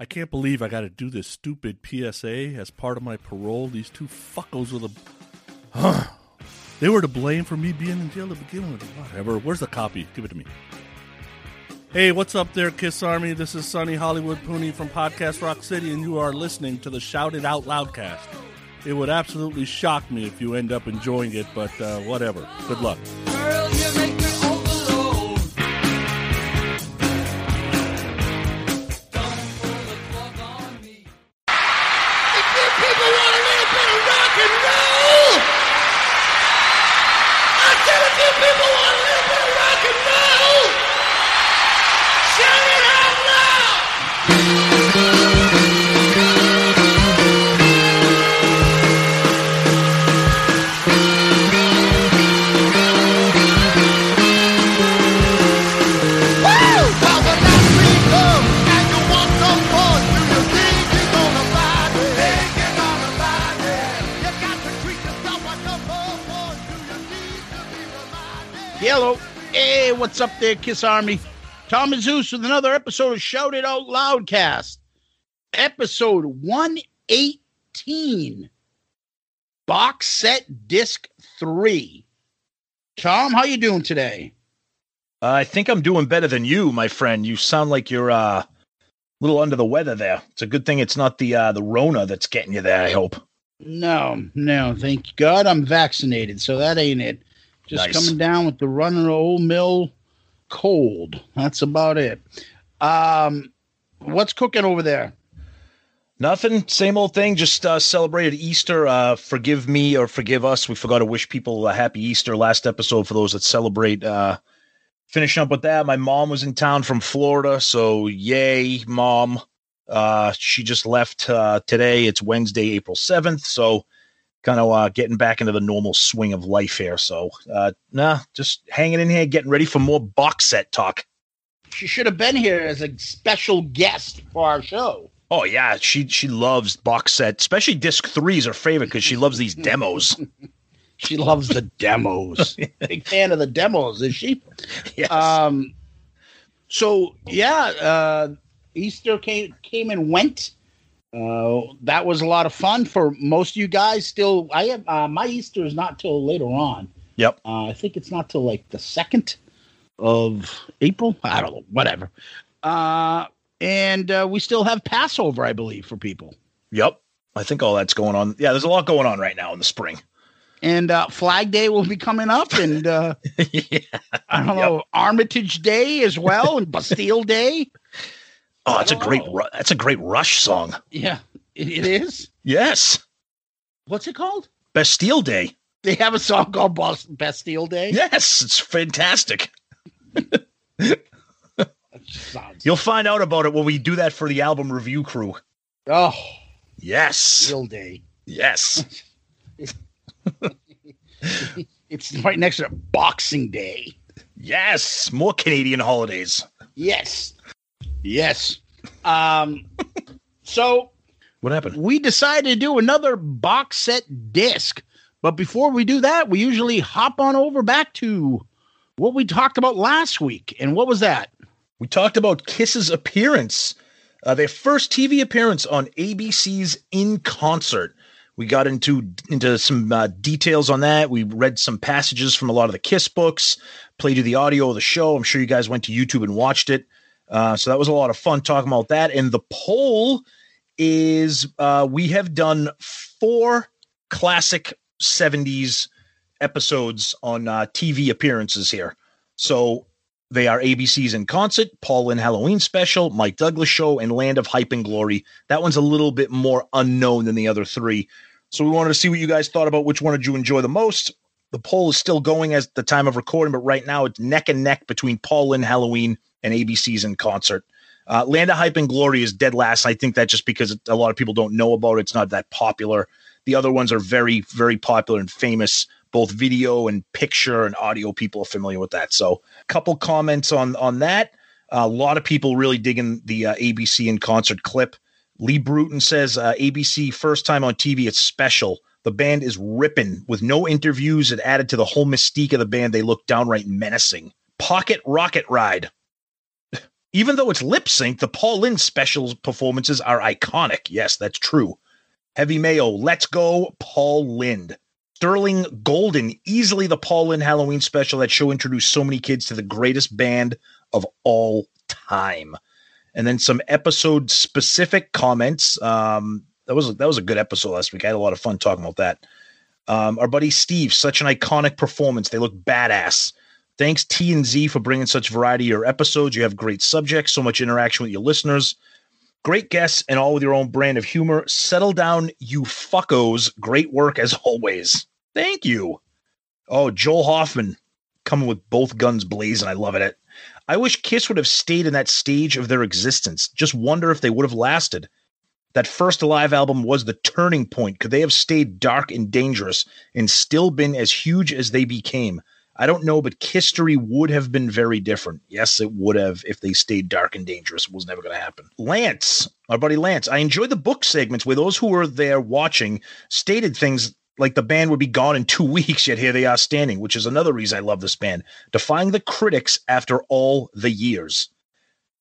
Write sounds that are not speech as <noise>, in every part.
I can't believe I got to do this stupid PSA as part of my parole. These two fuckos with a. they were to blame for me being in jail to begin with. Whatever. Where's the copy? Give it to me. Hey, what's up there, Kiss Army? This is Sonny Hollywood Pooney from Podcast Rock City, and you are listening to the Shout It Out Loudcast. It would absolutely shock me if you end up enjoying it, but uh, whatever. Good luck. Girl, what's up there, Kiss Army? Tom and Zeus with another episode of Shout It Out Loudcast. Episode 118. Box set disc 3. Tom, how you doing today? Uh, I think I'm doing better than you, my friend. You sound like you're uh, a little under the weather there. It's a good thing it's not the uh, the Rona that's getting you there. I hope. No, no, thank God I'm vaccinated, so that ain't it. Just Nice. coming down with the run of the old mill cold. That's about it. Um, what's cooking over there? Nothing. Same old thing. Just uh, celebrated Easter. Uh, forgive me or forgive us. We forgot to wish people a happy Easter last episode for those that celebrate. Uh, finishing up with that, my mom was in town from Florida, so yay, mom. Uh, she just left uh, today. It's Wednesday, April seventh. So kind of uh, getting back into the normal swing of life here. So uh, nah, just hanging in here, getting ready for more box set talk. She should have been here as a special guest for our show. Oh yeah, she she loves box set, especially disc three is her favorite because she loves these demos. <laughs> She loves the demos. <laughs> Big fan of the demos, is she? Yes. Um, so yeah, uh, Easter came came and went. Uh, that was a lot of fun for most of you guys. Still, I have uh, my Easter is not till later on. yep. Uh, I think it's not till like the second of April. I don't know, whatever. Uh, and uh, we still have Passover, I believe, for people. Yep. I think all that's going on. Yeah, there's a lot going on right now in the spring. And uh, Flag Day will be coming up, and uh, <laughs> yeah. I don't know Armitage Day as well, and Bastille Day. Oh, that's a great ru- that's a great Rush song. Yeah, it, it is. Yes. What's it called? Bastille Day. They have a song called Bas- Bastille Day. Yes, it's fantastic. Sounds. You'll find out about it when we do that for the album review crew. Oh, Yes. Bastille Day. Yes. <laughs> It's right next to Boxing Day. Yes. More Canadian holidays. Yes. Yes. Um. so <laughs> What happened? we decided to do another box set disc. But before we do that, we usually hop on over back to what we talked about last week. And what was that? We talked about Kiss's appearance, uh, their first TV appearance on ABC's In Concert. We got into into some uh, details on that. We read some passages from a lot of the Kiss books, played you the audio of the show. I'm sure you guys went to YouTube and watched it. Uh, so that was a lot of fun talking about that. And the poll is uh, we have done four classic 70s episodes on uh, TV appearances here. So they are ABC's in concert, Paul Lynde Halloween special, Mike Douglas show, and Land of Hype and Glory. That one's a little bit more unknown than the other three. So we wanted to see what you guys thought about which one did you enjoy the most. The poll is still going as the time of recording, but right now it's neck and neck between Paul Lynde Halloween and ABC's in concert. Uh, Land of Hype and Glory is dead last. I think that just because a lot of people don't know about it, it's not that popular. The other ones are very, very popular and famous, both video and picture and audio. People are familiar with that. So, a couple comments on on that. a lot of people really digging the uh, ABC in concert clip. Lee Bruton says uh, ABC first time on TV. It's special. The band is ripping with no interviews. It added to the whole mystique of the band. They look downright menacing. Pocket Rocket Ride. Even though it's lip sync, the Paul Lynde special performances are iconic. Yes, that's true. Heavy Mayo, Let's Go, Paul Lynde. Sterling Golden, easily the Paul Lynde Halloween special. That show introduced so many kids to the greatest band of all time. And then some episode specific comments. Um, that was that was a good episode last week. I had a lot of fun talking about that. Um, our buddy Steve, such an iconic performance. They look badass. Thanks T and Z for bringing such variety to your episodes. You have great subjects, so much interaction with your listeners. Great guests and all with your own brand of humor. Settle down, you fuckos. Great work as always. Thank you. Oh, Joel Hoffman coming with both guns blazing. I love it. I wish Kiss would have stayed in that stage of their existence. Just wonder if they would have lasted. That first Alive album was the turning point. Could they have stayed dark and dangerous and still been as huge as they became? I don't know, but history would have been very different. Yes, it would have if they stayed dark and dangerous. It was never going to happen. Lance, our buddy Lance, I enjoyed the book segments where those who were there watching stated things like the band would be gone in two <laughs> weeks, yet here they are standing, which is another reason I love this band. Defying the critics after all the years.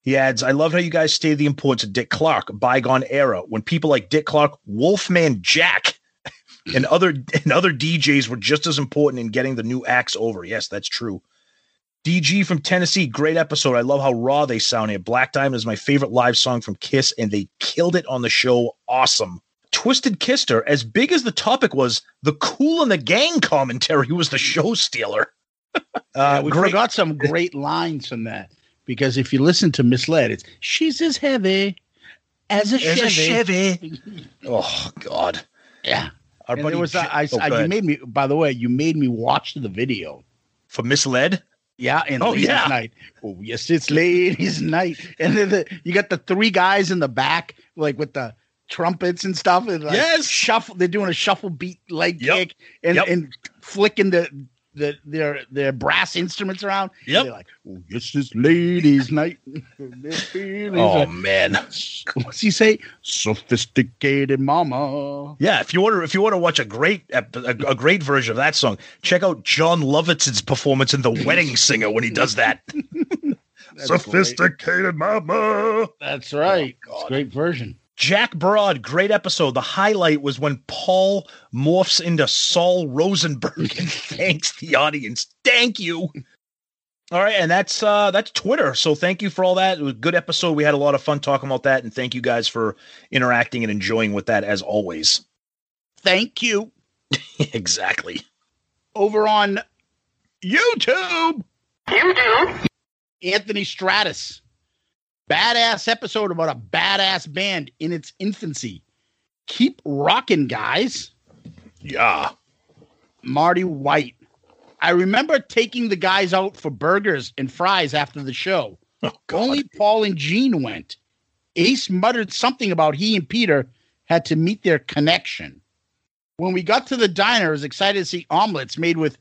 He adds, I love how you guys stated the importance of Dick Clark, bygone era, when people like Dick Clark, Wolfman Jack, and other and other DJs were just as important in getting the new acts over. Yes, that's true. DG from Tennessee, great episode. I love how raw they sound here. Black Diamond is my favorite live song from Kiss, and they killed it on the show. Awesome. Twisted Kister, as big as the topic was, the Kool and the Gang commentary was the show stealer. <laughs> uh, Yeah, we great- forgot some great lines from that because if you listen to Misled, it's she's as heavy as a There's Chevy. a Chevy. <laughs> oh God. Yeah, Our and buddy there was J- I, oh, I- you made me. By the way, you made me watch the video. for misled. Yeah, and Oh, ladies' yeah. night. Oh yes, it's ladies' <laughs> night, and then the, you got the three guys in the back, like with the trumpets and stuff. And like Yes. shuffle. They're doing a shuffle beat leg Yep. kick and Yep. and flicking the. The, their their brass instruments around. Yep. They're like, <laughs> oh, it's ladies' night. Oh man. What's he say? Sophisticated mama. Yeah, if you want to, if you want to watch a great, a, a great version of that song, check out Jon Lovitz's performance in "The Wedding Singer" when he does that. <laughs> Sophisticated mama. Oh, That's right. Oh, it's a great version. Jack Broad, great episode. The highlight was when Paul morphs into Saul Rosenberg and <laughs> thanks the audience. Thank you. All right, and that's uh that's Twitter. So thank you for all that. It was a good episode. We had a lot of fun talking about that, and thank you guys for interacting and enjoying with that as always. Thank you. <laughs> exactly. Over on YouTube. YouTube. Anthony Stratus. Badass episode about a badass band in its infancy. Keep rocking, guys. Yeah. Marty White. I remember taking the guys out for burgers and fries after the show. Oh, Only Paul and Gene went. Ace muttered something about he and Peter had to meet their connection. When we got to the diner, I was excited to see omelets made with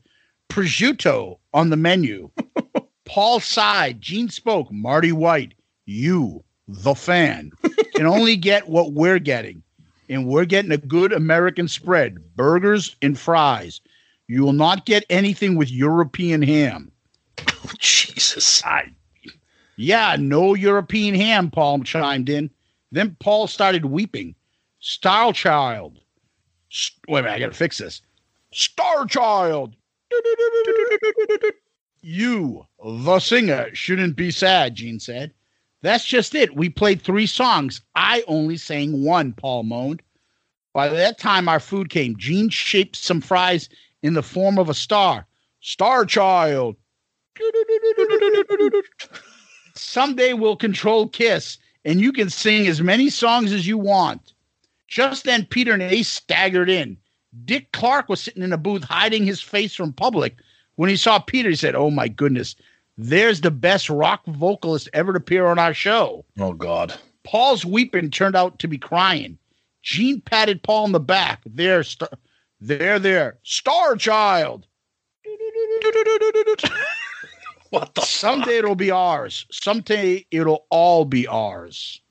prosciutto on the menu. <laughs> Paul sighed. Gene spoke. Marty White, you, the fan, can <laughs> only get what we're getting. And we're getting a good American spread burgers and fries. You will not get anything with European ham. Oh, Jesus. I, yeah, no European ham, Paul chimed in. Then Paul started weeping. Star Child. S- Wait a minute, I gotta fix this. Star Child. You, the singer, shouldn't be sad, Gene said. That's just it. We played three songs. I only sang one, Paul moaned. By that time, our food came. Gene shaped some fries in the form of a star. Star Child. Someday we'll control Kiss, and you can sing as many songs as you want. Just then, Peter and Ace staggered in. Dick Clark was sitting in a booth hiding his face from public. When he saw Peter, he said, Oh my goodness, there's the best rock vocalist ever to appear on our show. Oh God. Paul's weeping turned out to be crying. Gene patted Paul on the back. There, star, there, there, Star Child. <laughs> What the Someday it'll be ours. Someday it'll all be ours.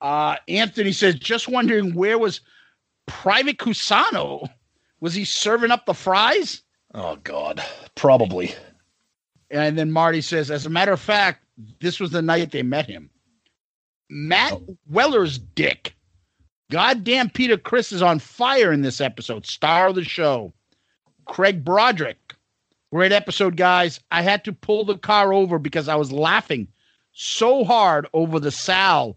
Uh, Anthony says, just wondering where was Private Cusano? Was he serving up the fries? Oh God. Probably. And then Marty says, as a matter of fact, this was the night they met him. Matt oh. Weller's dick. Goddamn Peter Criss is on fire in this episode. Star of the show. Craig Broderick. Great episode, guys. I had to pull the car over because I was laughing so hard over the Sal.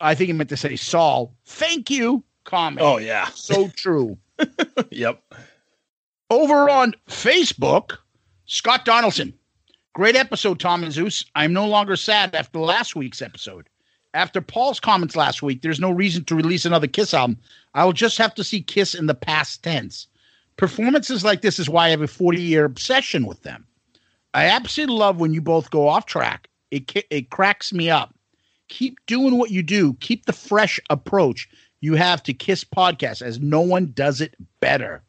I think he meant to say Saul. Thank you. Comment. Oh yeah. so true. <laughs> Yep. Over on Facebook, Scott Donaldson. Great episode, Tom and Zeus. I'm no longer sad after last week's episode. After Paul's comments last week, there's no reason to release another Kiss album. I will just have to see Kiss in the past tense. Performances like this is why I have a 40 year obsession with them. I absolutely love when you both go off track. It it cracks me up. Keep doing what you do. Keep the fresh approach you have to Kiss podcast, as no one does it better.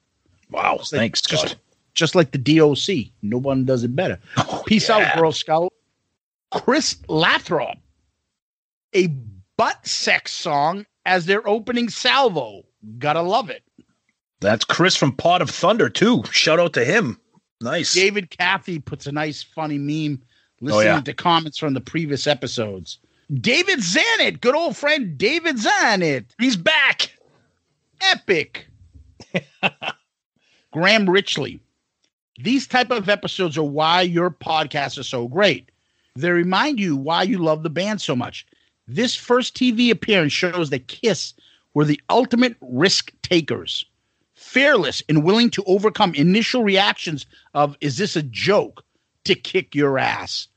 Wow. Thanks, Scott. Just like the DOC, no one does it better. <laughs> Oh, Peace out, yeah. Girl Scout. Chris Lathrop, a butt sex song as their opening salvo. Gotta love it. That's Chris from Pot of Thunder too. Shout out to him. Nice. David Cathy puts a nice, funny meme oh, listening Oh, yeah. to comments from the previous episodes. David Zanet, good old friend David Zanet, He's back. epic. <laughs> Graham Richley. These type of episodes are why your podcasts are so great. They remind you why you love the band so much. This first TV appearance shows that Kiss were the ultimate risk takers, fearless and willing to overcome initial reactions of "Is this a joke?" to kick your ass.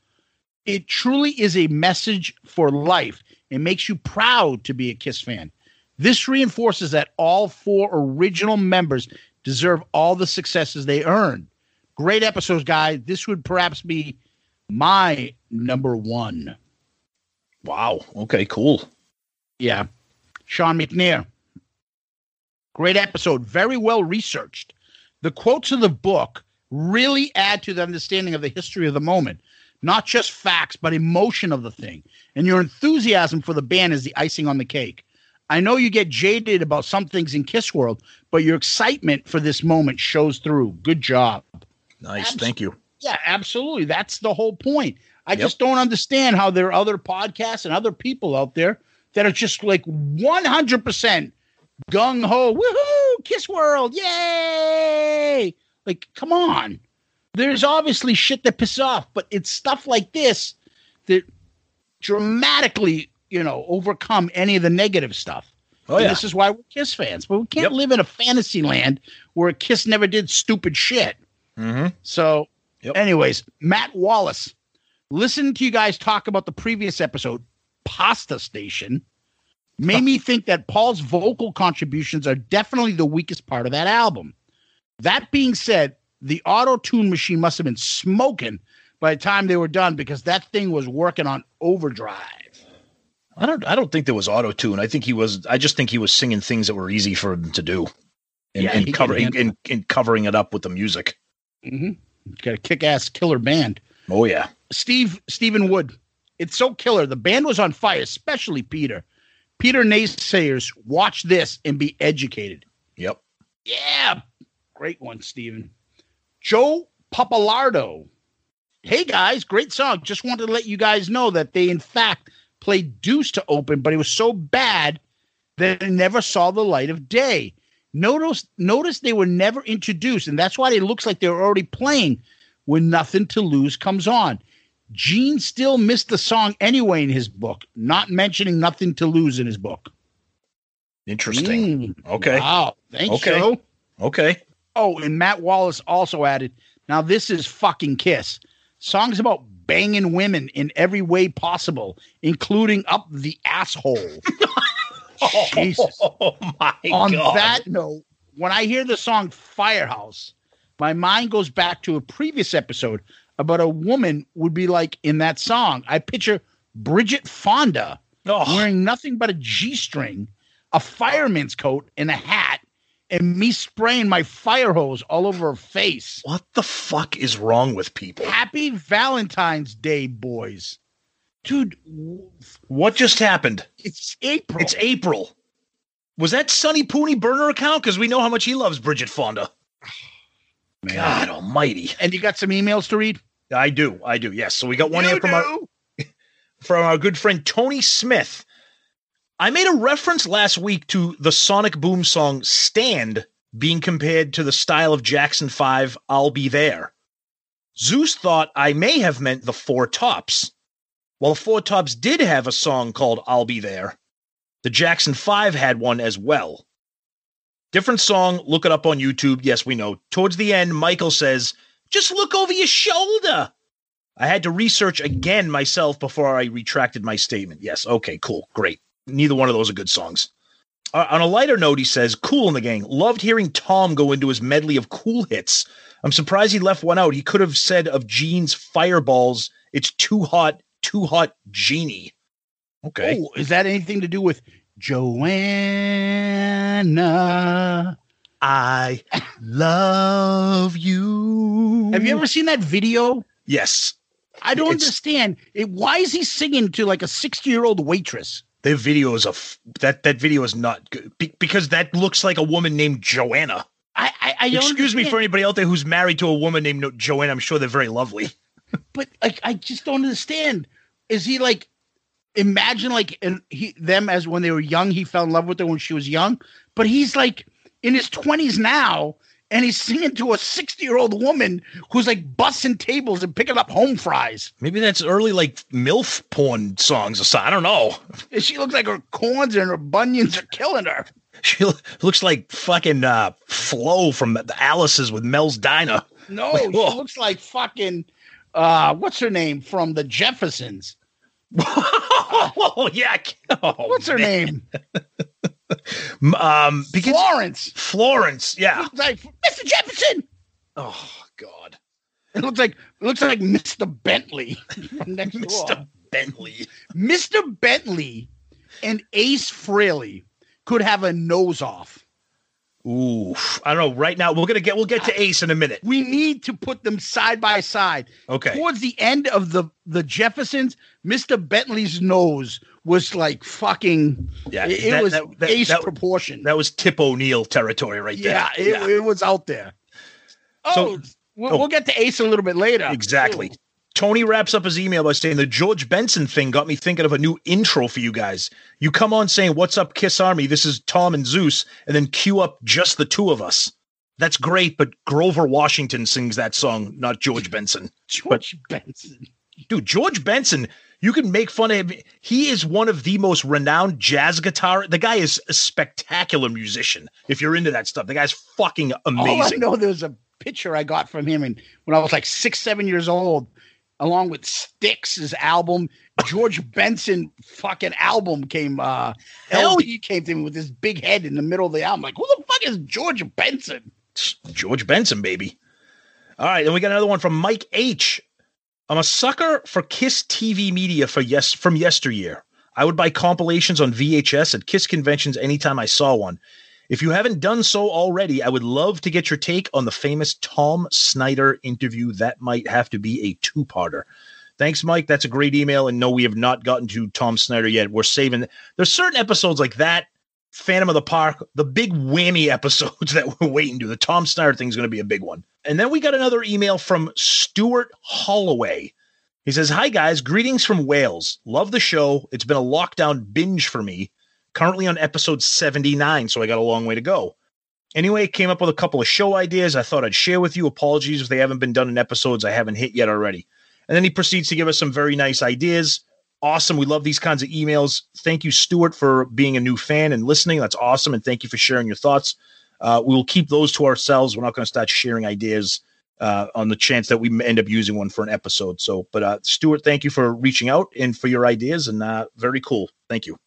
It truly is a message for life. It makes you proud to be a Kiss fan. This reinforces that all four original members deserve all the successes they earned. Great episodes, guys. This would perhaps be my number one. Wow. Okay. Cool. Yeah. Sean McNair. Great episode. Very well researched. The quotes of the book really add to the understanding of the history of the moment, not just facts, but emotion of the thing. And your enthusiasm for the band is the icing on the cake. I know you get jaded about some things in Kiss World, but your excitement for this moment shows through. Good job. Nice. Thank you. Yeah, absolutely. That's the whole point. I Yep. just don't understand how there are other podcasts and other people out there that are just like 100% gung ho, woohoo, Kiss World, yay! Like, come on. There's obviously shit that pisses off, but it's stuff like this that dramatically, you know, overcome any of the negative stuff. Oh And yeah. This is why we're Kiss fans, but we can't Yep. live in a fantasy land where a Kiss never did stupid shit. Mm-hmm. So, Yep. anyways, Matt Wallace, listen to you guys talk about the previous episode, Pasta Station, made me think that Paul's vocal contributions are definitely the weakest part of that album. That being said, the auto tune machine must have been smoking by the time they were done because that thing was working on overdrive. I don't. I don't think there was auto tune. I think he was. I just think he was singing things that were easy for him to do, and, Yeah, and covering and, and covering it up with the music. Mm-hmm. Got a kick ass killer band. Oh yeah. Steve Stephen Wood. It's so killer. The band was on fire, especially Peter. Peter naysayers, watch this and be educated. Yep. Yeah, great one, Stephen. Joe Papalardo. Hey guys, great song. Just wanted to let you guys know that they in fact played Deuce to open, but it was so bad that it never saw the light of day. Notice, notice they were never introduced, and that's why it looks like they're already playing when Nothing to Lose comes on. Gene still missed the song anyway in his book, not mentioning nothing to lose in his book. Interesting. Mm, Okay. Wow. Thanks, Okay. Joe. Okay. Oh, and Matt Wallace also added, now this is fucking Kiss. Songs about banging women in every way possible, including up the asshole. <laughs> Jesus. <laughs> Oh my God. On god. that note, when I hear the song Firehouse, my mind goes back to a previous episode about a woman would be like in that song. I picture Bridget Fonda Oh, wearing nothing but a G string, a fireman's coat, and a hat, and me spraying my fire hose all over her face. what the fuck is wrong with people? Happy Valentine's Day, boys. Dude, What just happened? it's April. It's April. Was that Sonny Pooney burner account? Because we know how much he loves Bridget Fonda. <sighs> Man. God almighty. And you got some emails to read? I do. I do. Yes. So we got one You here from our <laughs> from our good friend Tony Smith. I made a reference last week to the Sonic Boom song Stand being compared to the style of Jackson 5 I'll Be There. Zeus thought I may have meant the Four Tops. While Four Tops did have a song called I'll Be There, the Jackson 5 had one as well. Different song, look it up on YouTube. Yes, we know. Towards the end, Michael says, Just look over your shoulder. I had to research again myself before I retracted my statement. Yes, okay, cool, great. Neither one of those are good songs. Uh, on a lighter note, he says, Cool in the gang. Loved hearing Tom go into his medley of cool hits. I'm surprised he left one out. He could have said of Gene's Fireballs, It's too hot, too hot, Genie. Okay. Oh, is that anything to do with Joanna? I love you. Have you ever seen that video? Yes. I don't It's- understand. It, why is he singing to like a 60 year old waitress? The video is a f- that that video is not good be- because that looks like a woman named Joanna. I, I, I Excuse me for anybody out there who's married to a woman named Joanna. I'm sure they're very lovely. but like I just don't understand. Is he like imagine like and he them as when they were young, he fell in love with her when she was young, but he's like in his twenties now, and he's singing to a sixty year old woman who's like bussing tables and picking up home fries. Maybe that's early like MILF porn songs or something. I don't know. And <laughs> she looks like her corns and her bunions are killing her. <laughs> She lo- looks like fucking uh, Flo from the Alice's with Mel's Diner. No, Like, <laughs> she looks like fucking uh what's her name from the Jeffersons? Oh yeah. Oh, What's her man. name? Um, because Florence. Florence. Yeah. Like Mr. Jefferson. Oh God. It looks like it looks like Mr. Bentley <laughs> next door. Mr. Bentley. Mr. Bentley and Ace Frehley could have a nose off. Ooh, I don't know. Right now, we're gonna get we'll get to Ace in a minute. We need to put them side by side. Okay. Towards the end of the the Jeffersons, Mr. Bentley's nose was like fucking. Yeah, it, that- was that- that- Ace that- proportion. That was Tip O'Neill territory right there. yeah, it, it was out there. Oh, So- we'll, oh. we'll get to Ace a little bit later. Exactly. Ooh. Tony wraps up his email by saying the George Benson thing got me thinking of a new intro for you guys. You come on saying, What's up, Kiss Army? This is Tom and Zeus, and then cue up just the two of us. That's great, but Grover Washington sings that song, not George Benson. George Benson. Dude, George Benson, you can make fun of him. He is one of the most renowned jazz guitar. The guy is a spectacular musician. If you're into that stuff, the guy's fucking All I amazing. know, there's a picture I got from him, and when I was like six, seven years old, along with Styx' album, George Benson fucking album came. uh Hell came to me with this big head in the middle of the album. Like, who the fuck is George Benson? George Benson, baby. All right, then we got another one from Mike H. I'm a sucker for Kiss TV media for yes from yesteryear. I would buy compilations on VHS at Kiss conventions anytime I saw one. If you haven't done so already, I would love to get your take on the famous Tom Snyder interview. That might have to be a two-parter. Thanks, Mike. That's a great email. And no, we have not gotten to Tom Snyder yet. We're saving. There's certain episodes like that, Phantom of the Park, the big whammy episodes <laughs> that we're waiting to. The Tom Snyder thing is going to be a big one. And then we got another email from Stuart Holloway. He says, Hi, guys. Greetings from Wales. Love the show. It's been a lockdown binge for me. Currently on episode 79, so I got a long way to go. Anyway, came up with a couple of show ideas I thought I'd share with you. Apologies if they haven't been done in episodes I haven't hit yet already. And then he proceeds to give us some very nice ideas. Awesome. We love these kinds of emails. Thank you, Stuart, for being a new fan and listening. That's awesome. And thank you for sharing your thoughts. Uh, we will keep those to ourselves. We're not going to start sharing ideas uh, on the chance that we end up using one for an episode. So, but uh, Stuart, thank you for reaching out and for your ideas. And uh, very cool. Thank you.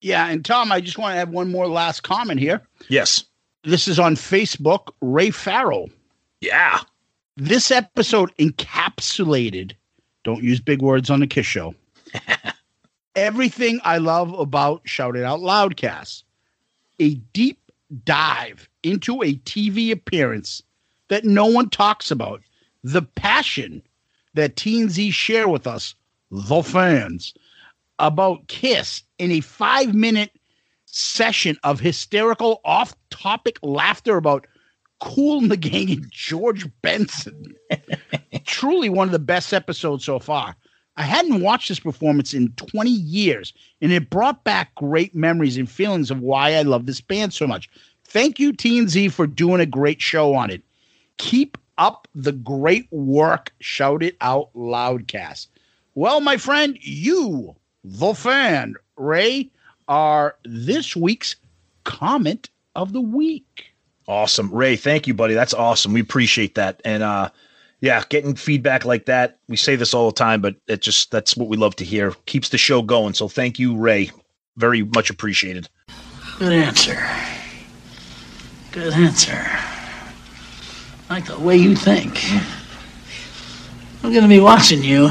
Yeah, and Tom, I just want to have one more last comment here. Yes. This is on Facebook, Ray Farrell. Yeah. This episode encapsulated, don't use big words on the Kiss Show, <laughs> everything I love about Shout It Out Loudcast. A deep dive into a TV appearance that no one talks about. The passion that TNZ share with us, the fans, about Kiss in a five minute session of hysterical off topic laughter about Cool in the Gang and George Benson. <laughs> Truly one of the best episodes so far. I hadn't watched this performance in 20 years, and it brought back great memories and feelings of why I love this band so much. Thank you, TNZ, for doing a great show on it. Keep up the great work. Shout it out loudcast. Well, my friend, you, the fan, Ray, are this week's comment of the week. Awesome. Ray, thank you, buddy. That's awesome. We appreciate that. And uh yeah, getting feedback like that. We say this all the time, but it just that's what we love to hear. Keeps the show going. So thank you, Ray. Very much appreciated. Good answer. Good answer. I like the way you think. I'm gonna be watching you.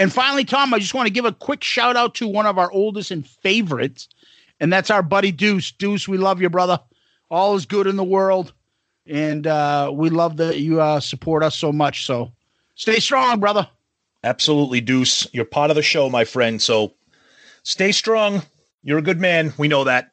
And finally, Tom, I just want to give a quick shout out to one of our oldest and favorites, and that's our buddy Deuce. Deuce, we love you, brother. All is good in the world, and uh, we love that you uh, support us so much. So stay strong, brother. Absolutely, Deuce. You're part of the show, my friend. So stay strong. You're a good man. We know that.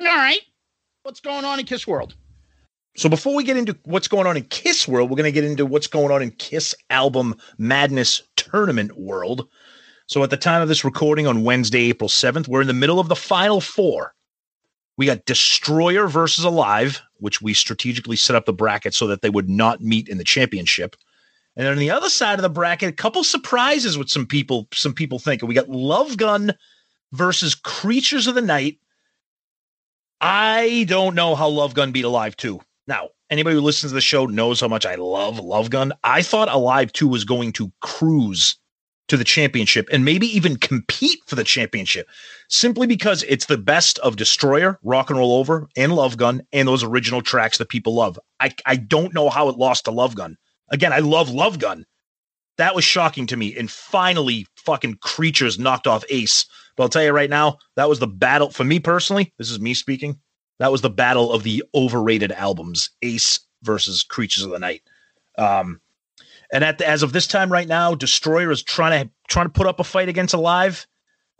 All right. What's going on in Kiss World? So before we get into what's going on in Kiss World, we're going to get into what's going on in Kiss Album Madness Tournament World. So at the time of this recording on Wednesday, April 7th, we're in the middle of the final four. We got Destroyer versus Alive, which we strategically set up the bracket so that they would not meet in the championship. And then on the other side of the bracket, a couple surprises with some people, some people thinking. We got Love Gun versus Creatures of the Night. I don't know how Love Gun beat Alive 2. Now, anybody who listens to the show knows how much I love Love Gun. I thought Alive 2 was going to cruise to the championship and maybe even compete for the championship simply because it's the best of Destroyer, Rock and Roll Over, and Love Gun, and those original tracks that people love. I, I don't know how it lost to Love Gun. Again, I love Love Gun. That was shocking to me. And finally, fucking creatures knocked off Ace. But I'll tell you right now, that was the battle for me personally. This is me speaking. That was the battle of the overrated albums, Ace versus Creatures of the Night. Um, and at the, as of this time right now, Destroyer is trying to trying to put up a fight against Alive.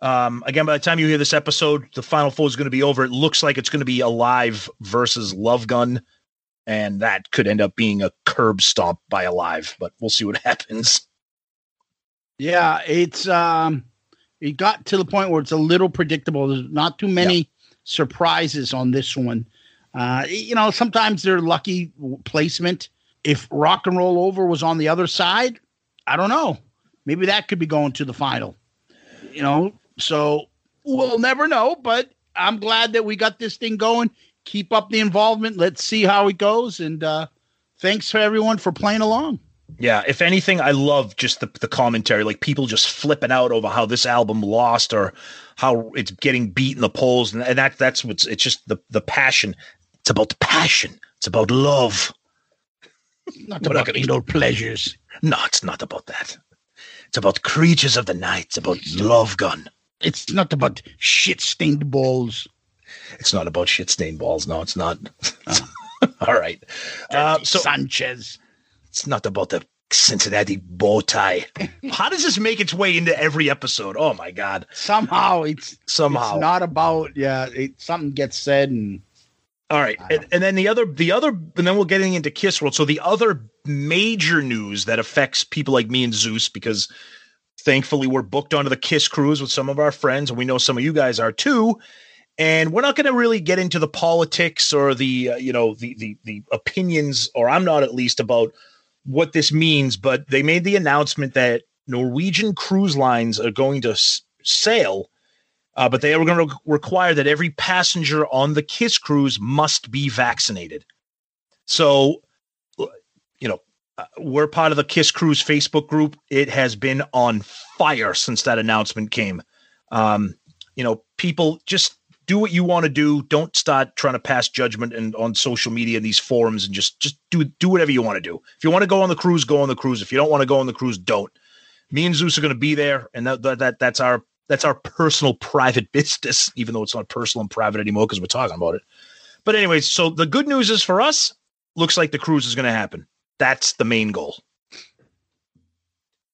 Um, again, by the time you hear this episode, the final four is going to be over. It looks like it's going to be Alive versus Love Gun, and that could end up being a curb stomp by Alive. But we'll see what <laughs> happens. Yeah, it's um it got to the point where it's a little predictable. There's not too many surprises on this one. Uh, you know, sometimes they're lucky placement. If rock and roll over was on the other side, I don't know. Maybe that could be going to the final. You know, so we'll never know, but I'm glad that we got this thing going. Keep up the involvement. Let's see how it goes. And uh thanks for everyone for playing along. Yeah, if anything, I love just the, the commentary, like people just flipping out over how this album lost or how it's getting beat in the polls, and, and that that's what's it's just the the passion. It's about the passion. It's about love. Not about little pleasures. No, it's not about that. It's about creatures of the night. It's about love gun. It's not about shit stained balls. It's not about shit stained balls. No, it's not. <laughs> All right. Uh, so Sanchez. It's not about the Cincinnati bow tie. <laughs> How does this make its way into every episode? Oh my god! Somehow it's Somehow. it's not about yeah. It, something gets said and All right, and, and then the other, the other, and then we're getting into Kiss World. So the other major news that affects people like me and Zeus, because thankfully we're booked onto the Kiss cruise with some of our friends, and we know some of you guys are too. And we're not going to really get into the politics or the, uh, you know, the the the opinions, or I'm not at least about what this means. But they made the announcement that Norwegian cruise lines are going to s- sail uh, but they are going to require that every passenger on the Kiss cruise must be vaccinated. So, you know, uh, we're part of the Kiss Cruise Facebook group. It has been on fire since that announcement came. Um, you know, people just do what you want to do. Don't start trying to pass judgment and on social media and these forums and just just do do whatever you want to do. If you want to go on the cruise, go on the cruise. If you don't want to go on the cruise, don't. Me and Zeus are going to be there, and that, that that that's our that's our personal private <laughs> business, even though it's not personal and private anymore because we're talking about it. But anyways, so the good news is for us, looks like the cruise is going to happen. That's the main goal.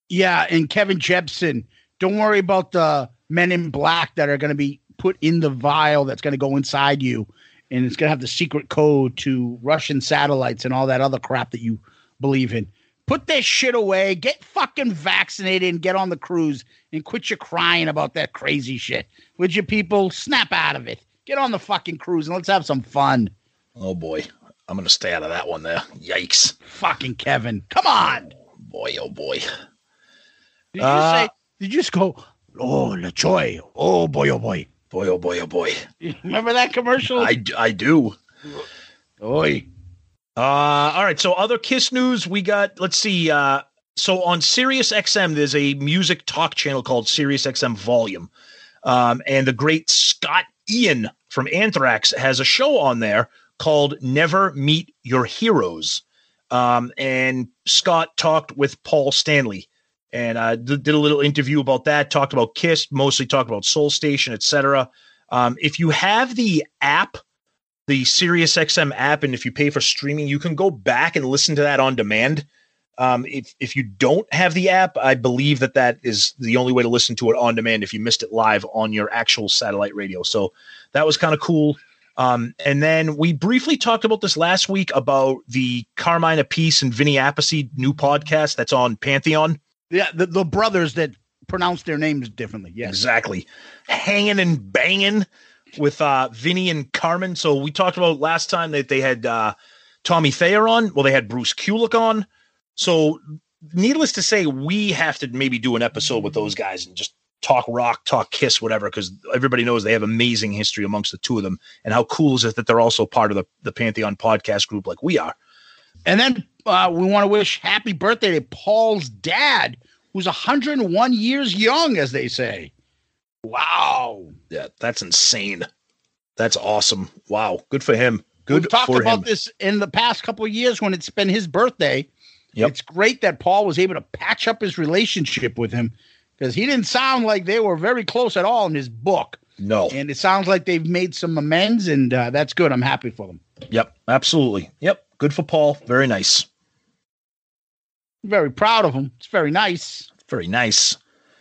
yeah. And Kevin Jepson, don't worry about the men in black that are going to be put in the vial that's going to go inside you, and it's going to have the secret code to Russian satellites and all that other crap that you believe in. Put that shit away. Get fucking vaccinated and get on the cruise and quit your crying about that crazy shit. Would you people snap out of it? Get on the fucking cruise and let's have some fun. Oh boy, I'm going to stay out of that one there. Yikes, Fucking Kevin. Come on. boy, oh boy. Did you Uh, say did you just go, oh La Joy, oh boy, oh boy. Boy, oh boy, oh boy. Remember that commercial? I, I do. Oi. Uh, all right. So other Kiss news we got. Let's see. Uh, so on Sirius XM, there's a music talk channel called Sirius XM Volume, um, and the great Scott Ian from Anthrax has a show on there called Never Meet Your Heroes. Um, and Scott talked with Paul Stanley and uh, did a little interview about that. Talked about Kiss, mostly talked about Soul Station, etc. Um, if you have the app the SiriusXM app, and if you pay for streaming, you can go back and listen to that on demand. Um, if if you don't have the app, I believe that that is the only way to listen to it on demand if you missed it live on your actual satellite radio. So that was kind of cool. Um, and then we briefly talked about this last week about the Carmine Appice and Vinny Appice new podcast that's on Pantheon. Yeah, the, the brothers that pronounce their names differently. Yes. Exactly. Hanging and banging with uh Vinny and Carmen. So we talked about last time that they had uh Tommy Thayer on. Well, they had Bruce Kulick on. So needless to say, we have to maybe do an episode with those guys and just talk rock, talk kiss, whatever, because everybody knows they have amazing history amongst the two of them. And how cool is it that they're also part of the, the Pantheon podcast group like we are? And then uh, we want to wish happy birthday to Paul's dad, who's 101 years young, as they say. Wow. Yeah, that's insane. That's awesome. Wow, good for him. Good We've talked about him. this in the past couple of years when it's been his birthday. Yep. It's great that Paul was able to patch up his relationship with him because he didn't sound like they were very close at all in his book. No. And it sounds like they've made some amends, and uh, that's good. I'm happy for them. Yep, absolutely. Yep, good for Paul. Very nice. Very proud of him. It's very nice. Very nice.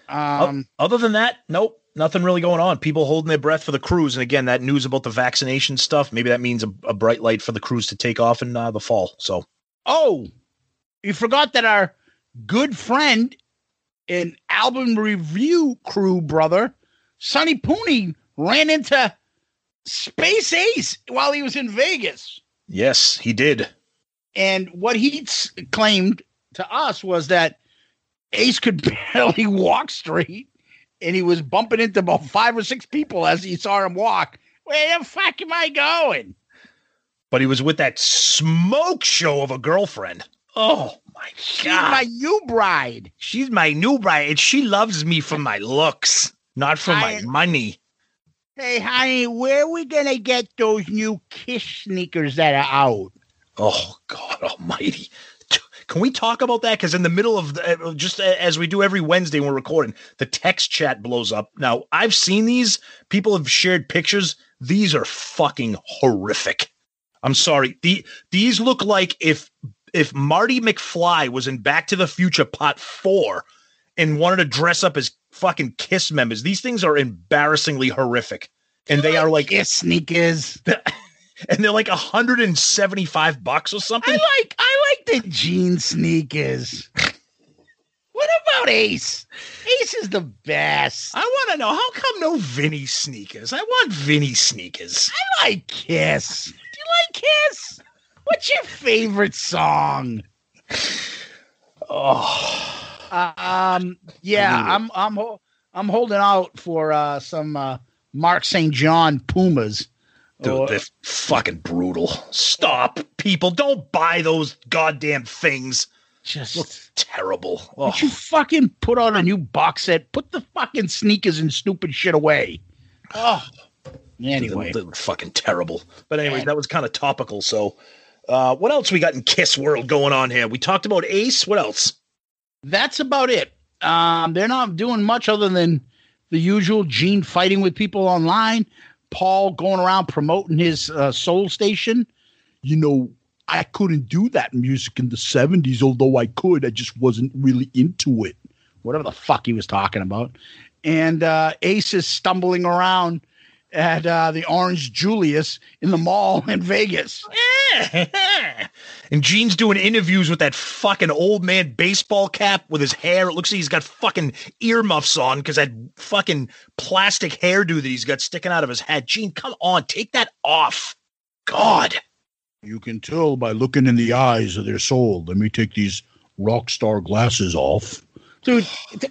Um, O- Other than that, nope, nothing really going on. People holding their breath for the cruise, and again, that news about the vaccination stuff. Maybe that means a, a bright light for the cruise to take off in uh, the fall. So Oh, you forgot that our good friend and album review crew brother, Sonny Pooney, ran into Space Ace while he was in Vegas. yes, he did. And what he claimed to us was that Ace could <laughs> barely walk straight and he was bumping into about five or six people as he saw him walk. Where the fuck am I going? But he was with that smoke show of a girlfriend. Oh my She's god, my new bride. she's my new bride, and she loves me for my looks, not for my money. Hey, honey, where we gonna get those new Kiss sneakers that are out? Oh God Almighty! Can we talk about that? Because in the middle of the, uh, just as we do every Wednesday when we're recording, the text chat blows up. Now I've seen these. People have shared pictures. These are fucking horrific. I'm sorry. The these look like if if Marty McFly was in Back to the Future Part Four and wanted to dress up as fucking Kiss members. These things are embarrassingly horrific, and they are like Kiss sneakers. <laughs> and they're like 175 bucks or something. I like I like the jean sneakers. what about Ace? Ace is the best. I want to know how come no Vinny sneakers? I want Vinny sneakers. I like Kiss. Do you like Kiss? What's your favorite song? Oh, Um, yeah, I'm I'm ho- I'm holding out for uh, some uh, Mark St. John Pumas. Dude, Or- they're fucking brutal. Stop, people! Don't buy those goddamn things. just Look terrible. Oh, Would you fucking put on a new box set? Put the fucking sneakers and stupid shit away. Oh, <sighs> anyway. they, are fucking terrible. But anyways, Man. that was kind of topical. So, uh, what else we got in Kiss world going on here? We talked about Ace. What else? That's about it. Um, they're not doing much other than the usual Gene fighting with people online, Paul going around promoting his uh, soul station. You know, I couldn't do that music in the 70s, although I could. I just wasn't really into it. Whatever the fuck he was talking about. And uh, Ace is stumbling around at uh, the Orange Julius in the mall <laughs> in Vegas. <laughs> and Gene's doing interviews with that fucking old man baseball cap with his hair. It looks like he's got fucking earmuffs on because that fucking plastic hairdo that he's got sticking out of his hat. Gene, come on, take that off. God. You can tell by looking in the eyes of their soul. Let me take these rock star glasses off. Dude, <sighs>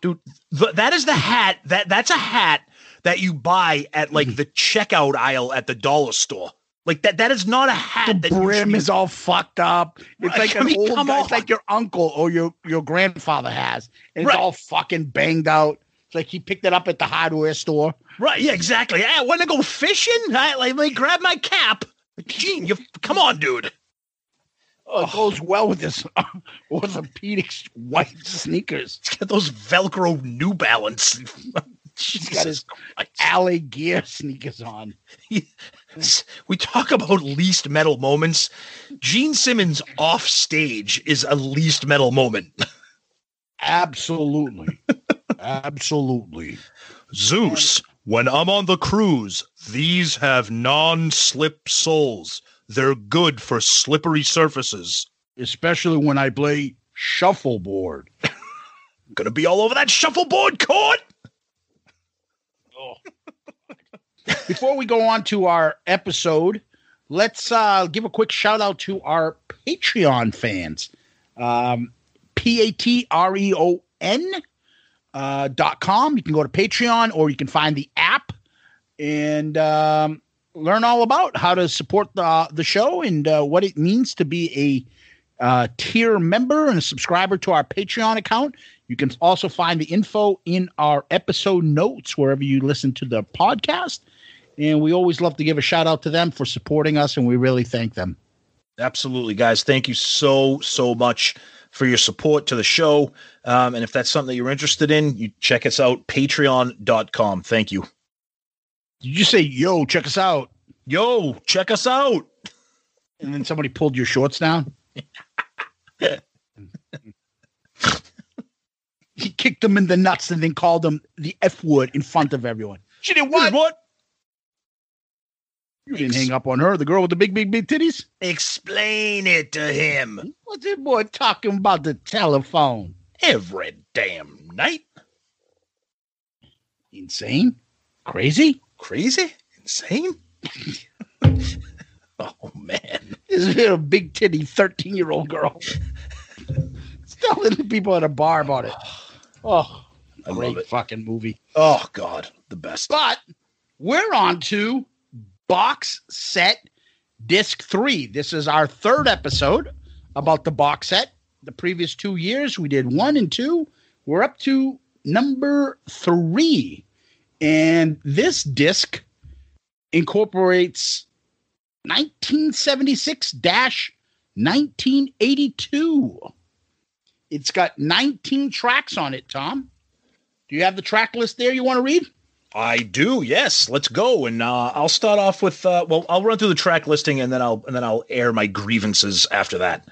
Dude, th- that is the hat. That that's a hat that you buy at like mm-hmm. the checkout aisle at the dollar store. Like that that is not a hat the that brim is all fucked up. It's Right, like <laughs> I an mean, old guy. It's like your uncle or your, your grandfather has. And it's Right. all fucking banged out. It's like he picked it up at the hardware store. Right, yeah, exactly. I want to go fishing. I like, let me grab my cap. Gene, you come on, dude. Oh, it oh. goes well with this <laughs> orthopedic white sneakers. Got those Velcro New Balance. He's got his Christ. alley gear sneakers on. <laughs> we talk about least metal moments. Gene Simmons off stage is a least metal moment. <laughs> Absolutely. Absolutely. Zeus, when I'm on the cruise, these have non-slip soles. They're good for slippery surfaces. Especially when I play shuffleboard. <laughs> Gonna be all over that shuffleboard court. Before we go on to our episode, let's uh, give a quick shout out to our Patreon fans. Um, P A T R E O N uh, dot com. You can go to Patreon or you can find the app and um, learn all about how to support the, the show and uh, what it means to be a uh, tier member and a subscriber to our Patreon account. You can also find the info in our episode notes wherever you listen to the podcast. And we always love to give a shout out to them for supporting us, and we really thank them. Absolutely, guys. Thank you so, so much for your support to the show. Um, and if that's something that you're interested in, you check us out, patreon.com. Thank you. Did you say, yo, check us out? Yo, check us out. And then somebody pulled your shorts down? <laughs> he kicked them in the nuts and then called them the F word in front of everyone. She did what? What? You didn't hang up on her, the girl with the big, big, big titties? Explain it to him What's that boy talking about the telephone? every damn night. Insane? Crazy? Crazy? Insane? <laughs> oh, man. This little big titty 13 year old girl. It's <laughs> telling the people at a bar about it. <sighs> Oh, I great love it. fucking movie. Oh, God. The best. But we're on to box set disc three. This is our third episode about the box set. The previous two years, we did one and two. We're up to number three. And this disc incorporates 1976 1982. It's got 19 tracks on it, Tom. Do you have the track list there you want to read? I do. Yes, let's go. And uh, I'll start off with. Uh, well, I'll run through the track listing, and then I'll and then I'll air my grievances after that.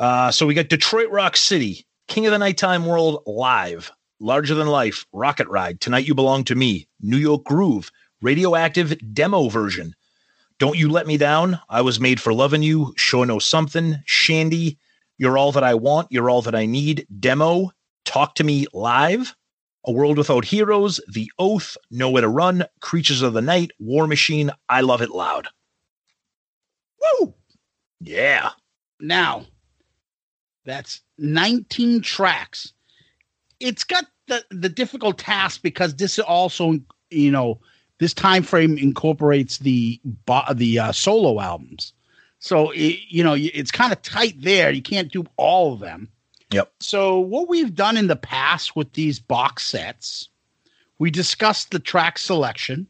Uh, so we got Detroit Rock City, King of the Nighttime World live, Larger Than Life, Rocket Ride, Tonight You Belong to Me, New York Groove, Radioactive demo version. Don't You Let Me Down, I Was Made for Loving You, Sure Know Something, Shandy, You're All That I Want, You're All That I Need, demo, Talk to Me live, A World Without Heroes, The Oath, Nowhere to Run, Creatures of the Night, War Machine, I Love It Loud. Woo! Yeah. Now, that's 19 tracks. It's got the the difficult task because this also, you know, this time frame incorporates the the uh, solo albums. So it, you know, it's kind of tight there. You can't do all of them. Yep. So what we've done in the past with these box sets, we discussed the track selection,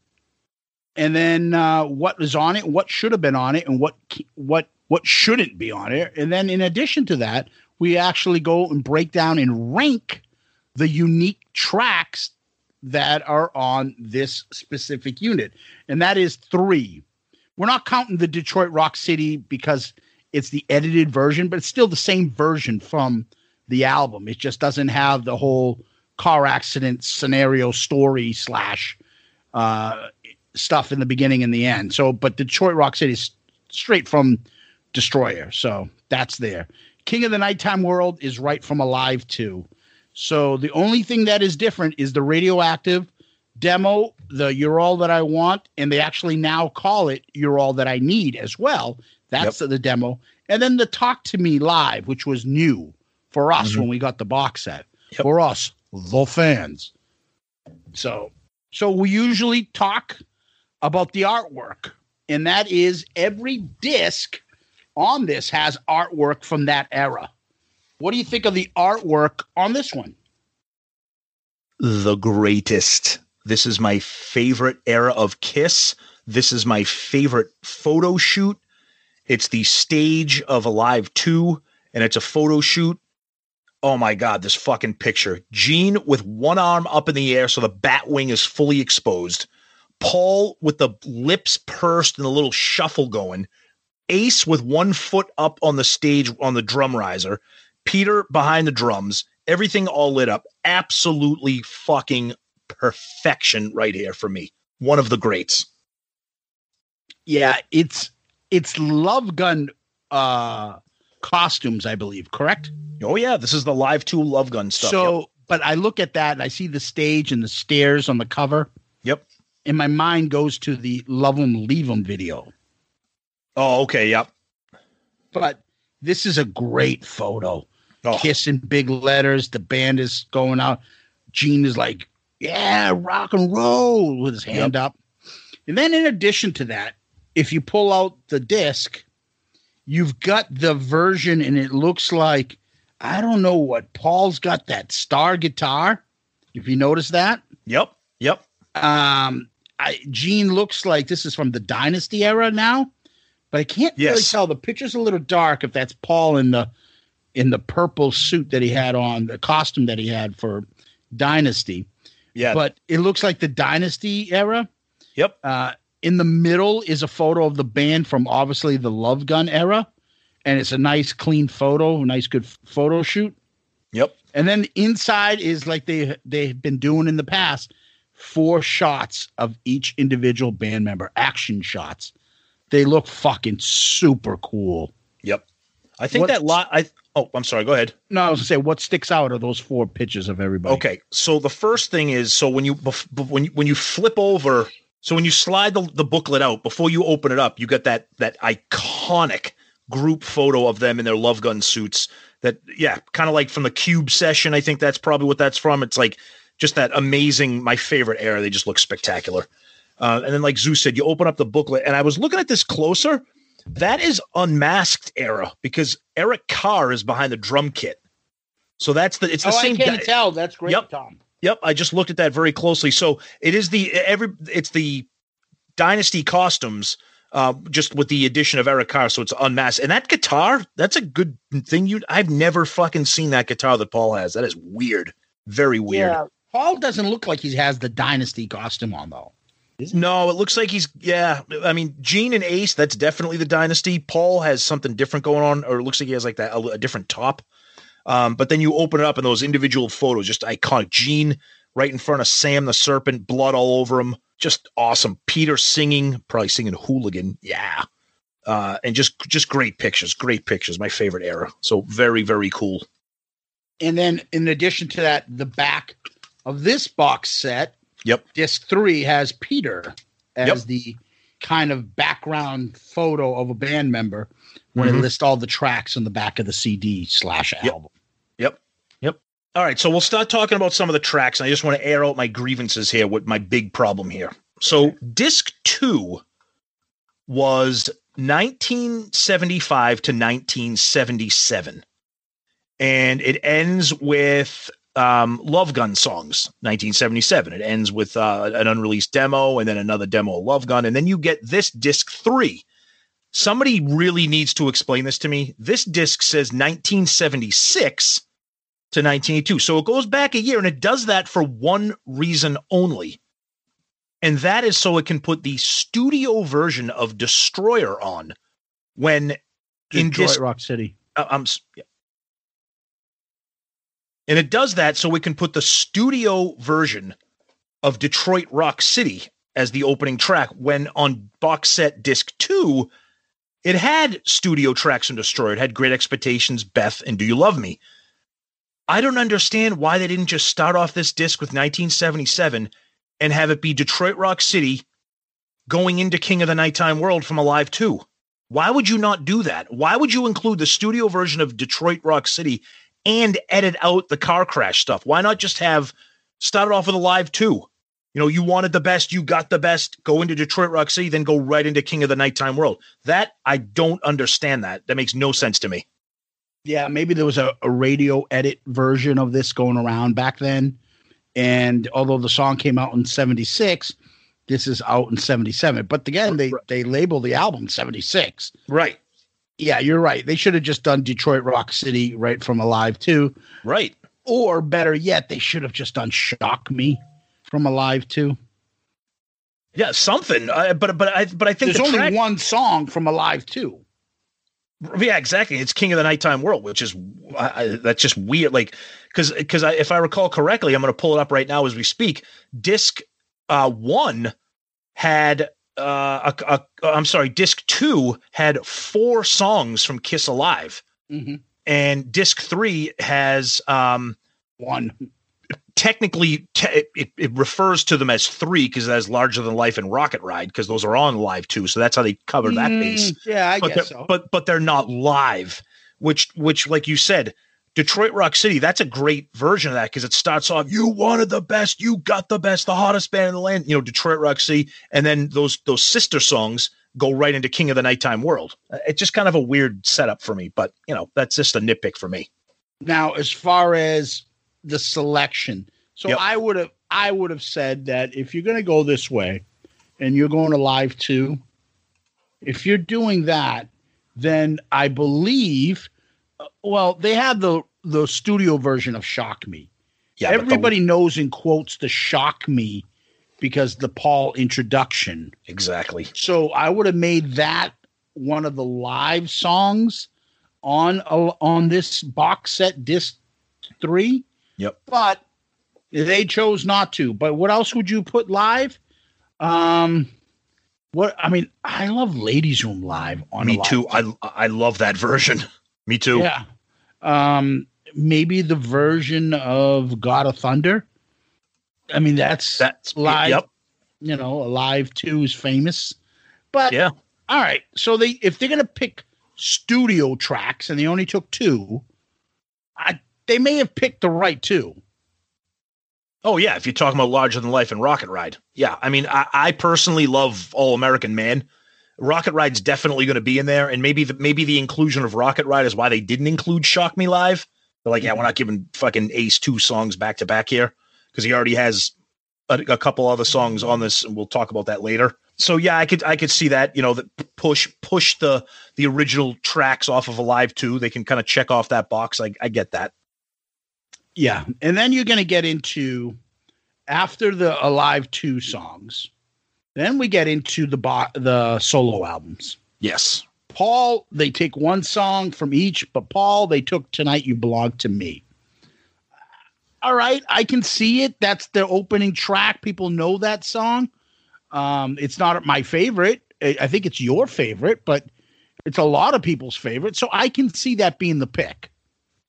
and then uh, what was on it, what should have been on it, and what what what shouldn't be on it. And then in addition to that, we actually go and break down and rank the unique tracks that are on this specific unit, and that is three. We're not counting the Detroit Rock City because it's the edited version, but it's still the same version from the album. It just doesn't have the whole car accident scenario story slash uh, stuff in the beginning and the end. So, but Detroit Rock City is straight from Destroyer. So that's there. King of the Nighttime World is right from Alive 2. So the only thing that is different is the radioactive demo, the You're All That I Want, and they actually now call it You're All That I Need as well. That's the demo. And then the Talk to Me Live, which was new for us Mhm. when we got the box set. For us, the fans. So so we usually talk about the artwork. And that is every disc on this has artwork from that era. What do you think of the artwork on this one? the greatest. This is my favorite era of Kiss. This is my favorite photo shoot. It's the stage of Alive 2, and it's a photo shoot. Oh my God, this fucking picture. Gene with one arm up in the air so the bat wing is fully exposed. Paul with the lips pursed and a little shuffle going. Ace with one foot up on the stage on the drum riser. Peter behind the drums. Everything all lit up. Absolutely fucking perfection right here for me. One of the greats. Yeah, it's it's Love Gun uh costumes, I believe, correct? Oh yeah, this is the live two love gun stuff. So, Yep. but I look at that and I see the stage and the stairs on the cover. Yep. And my mind goes to the Love 'em Leave 'em video. Oh, okay, yep. But this is a great photo. Oh. Kiss in big letters. The band is going out. Gene is like, yeah, rock and roll with his hand up. And then in addition to that, if you pull out the disc, you've got the version, and it looks like I don't know what Paul's got that star guitar. If you notice that, Yep. Yep. um, I, Gene looks like this is from the Dynasty era now, but I can't really tell. The picture's a little dark if that's Paul in the in the purple suit that he had on, the costume that he had for Dynasty. Yeah. But it looks like the Dynasty era. Yep. Uh, in the middle is a photo of the band from obviously the Love Gun era, and it's a nice, clean photo, a nice, good photo shoot. Yep. And then inside is like they they've been doing in the past, four shots of each individual band member, action shots. They look fucking super cool. Yep. I think What- that lot. I oh, I'm sorry. Go ahead. No, I was gonna say what sticks out are those four pictures of everybody. Okay, so the first thing is so when you when you, when you flip over, so when you slide the, the booklet out before you open it up, you get that that iconic group photo of them in their love gun suits. That yeah, kind of like from the Cube session. I think that's probably what that's from. It's like just that amazing, my favorite era. They just look spectacular. Uh, and then, like Zeus said, you open up the booklet, and I was looking at this closer. That is unmasked era because Eric Carr is behind the drum kit. So that's the it's the oh, same. I can't guy- tell. That's great, Yep. Tom. Yep, I just looked at that very closely. So it is the every it's the dynasty costumes, uh, just with the addition of Eric Carr, so it's unmasked. And that guitar, that's a good thing. You, I've never fucking seen that guitar that Paul has. That is weird, very weird. Yeah, Paul doesn't look like he has the Dynasty costume on though. No, it looks like he's yeah. I mean, Gene and Ace, that's definitely the dynasty. Paul has something different going on, or it looks like he has like that a, a different top. Um, but then you open it up and those individual photos, just iconic. Gene right in front of Sam the Serpent, blood all over him, just awesome. Peter singing, probably singing Hooligan, yeah. Uh, and just just great pictures, great pictures. My favorite era. So very very cool. And then in addition to that, the back of this box set, Yep. disc three has Peter as Yep. the kind of background photo of a band member when Mhm. it lists all the tracks on the back of the CD slash album. Yep. Yep. All right. So we'll start talking about some of the tracks. And I just want to air out my grievances here with my big problem here. So disc two was 1975 to 1977. And it ends with um, Love Gun songs, 1977. It ends with uh, an unreleased demo and then another demo of Love Gun. And then you get this disc three. Somebody really needs to explain this to me. This disc says 1976 to 1982. So it goes back a year and it does that for one reason only. And that is so it can put the studio version of Destroyer on when in Detroit Rock City. uh, I'm yeah. And it does that so we can put the studio version of Detroit Rock City as the opening track when on box set disc 2 it had studio tracks from Destroyer. It had Great Expectations, Beth, and Do You Love Me? I don't understand why they didn't just start off this disc with 1977 and have it be Detroit Rock City going into King of the Nighttime World from Alive 2. Why would you not do that? Why would you include the studio version of Detroit Rock City and edit out the car crash stuff? Why not just have started off with Alive 2? You know, you wanted the best, you got the best, go into Detroit Rock City, then go right into King of the Nighttime World. That I don't understand that. That makes no sense to me. Yeah, maybe there was a, a radio edit version of this going around back then. And although the song came out in 76, this is out in 77. But again, they, they label the album 76. Right. Yeah, you're right. They should have just done Detroit Rock City right from Alive 2. Right. Or better yet, they should have just done Shock Me from Alive 2. Yeah, something. Uh, but but I but I think There's the only one song from Alive 2. Yeah, exactly. It's King of the Nighttime World, which is I, I, that's just weird. Like because because if I recall correctly, I'm going to pull it up right now as we speak. Disc uh, one had uh, a, a, I'm sorry, disc two had four songs from Kiss Alive, Mhm. and disc three has um, one. Technically, te- it, it refers to them as three because that's Larger Than Life and Rocket Ride because those are on live too. So that's how they cover that base Mm, Yeah, I but guess so. But but they're not live, which which like you said, Detroit Rock City. That's a great version of that because it starts off. You wanted the best, you got the best, the hottest band in the land. You know, Detroit Rock City, and then those those sister songs go right into King of the Nighttime World. Uh, It's just kind of a weird setup for me, but you know, that's just a nitpick for me. Now, as far as the selection, so Yep. I would have I would have said that if you're going to go this way, and you're going to live too, if you're doing that, then I believe, well, they had the the studio version of Shock Me. Yeah, but the- everybody knows in quotes the Shock Me because the Paul introduction. exactly. So I would have made that one of the live songs on a, on this box set disc three, Yep. but they chose not to. But what else would you put live? Um, what I mean, I love Ladies Room live on. Me live too. I I love that version. Me too. Yeah. Um, maybe the version of God of Thunder. I mean, that's That's live. Yep. You know, Alive Two is famous, but Yeah. all right. So they if they're gonna pick studio tracks and they only took two, I, they may have picked the right two. Oh yeah, if you're talking about larger than life and Rocket Ride, yeah. I mean, I, I personally love All American Man. Rocket Ride's definitely going to be in there, and maybe the maybe the inclusion of Rocket Ride is why they didn't include Shock Me Live. They're like, yeah, we're mm-hmm. not giving fucking Ace two songs back to back here because he already has a, a couple other songs on this, and we'll talk about that later. So yeah, I could I could see that you know that push push the the original tracks off of Alive two. They can kind of check off that box. I I get that. Yeah, and then you're gonna get into after the Alive Two songs. Then we get into the bo- the solo albums. Yes. Paul, they take one song from each, but Paul, they took Tonight You Belong to Me. All right, I can see it. That's the opening track. People know that song. Um, it's not my favorite. I I think it's your favorite, but it's a lot of people's favorite. So I can see that being the pick.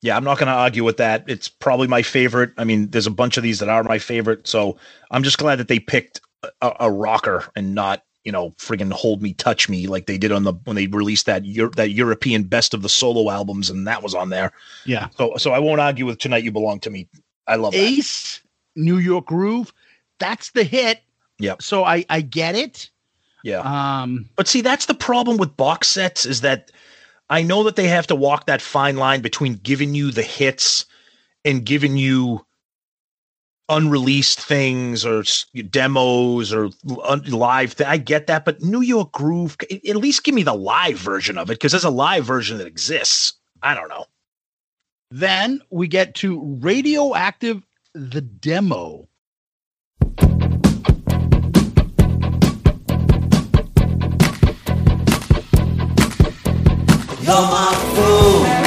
Yeah, I'm not going to argue with that. It's probably my favorite. I mean, there's a bunch of these that are my favorite. So I'm just glad that they picked a, a rocker and not, you know, friggin' hold me, touch me like they did on the when they released that Euro, that European best of the solo albums, and that was on there. Yeah. So so I won't argue with tonight. You belong to me. I love that. Ace, New York Groove, that's the hit. Yep. So I I get it. Yeah. Um, But see, that's the problem with box sets is that I know that they have to walk that fine line between giving you the hits and giving you unreleased things or demos or live. Th- I get that, but New York Groove, at least give me the live version of it because there's a live version that exists. I don't know. then we get to Radioactive the demo. You're my food,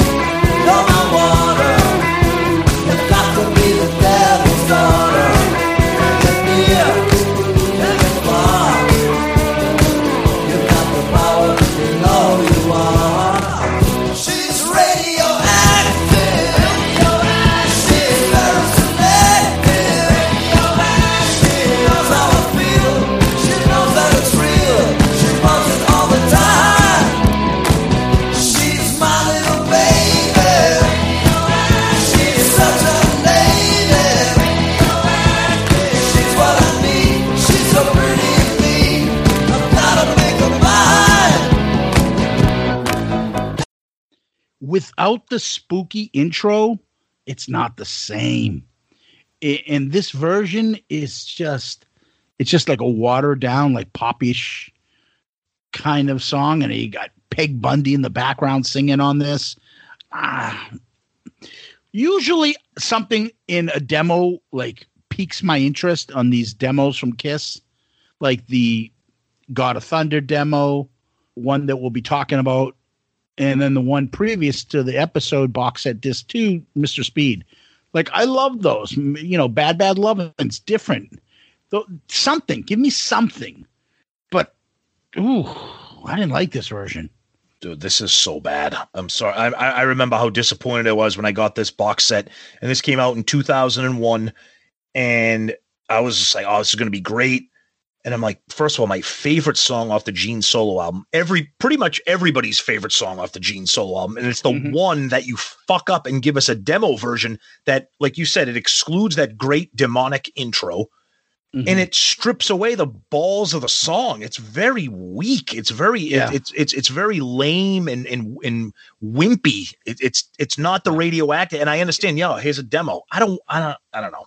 Without the spooky intro, it's not the same. I- And this version is just it's just like a watered down, like popish kind of song. And you got Peg Bundy in the background singing on this. Ah, usually something in a demo like piques my interest on these demos from Kiss, like the God of Thunder demo, one that we'll be talking about, and then the one previous to the episode box set disc two, Mr. Speed. Like I love those. You know, Bad Bad Love. It's different. Though something. Give me something. But ooh, I didn't like this version. dude, this is so bad. I'm sorry. I, I I remember how disappointed I was when I got this box set, and this came out in 2001, and I was just like, "Oh, this is going to be great." And I'm like, first of all, my favorite song off the Gene solo album, every pretty much everybody's favorite song off the Gene solo album, and it's the Mhm. one that you fuck up and give us a demo version that, like you said, it excludes that great demonic intro. Mm-hmm. and it strips away the balls of the song. It's very weak. It's very it- it's it's it's very lame and and and wimpy. It, it's it's not the radioactive. And I understand. Yeah, here's a demo. I don't I don't I don't know.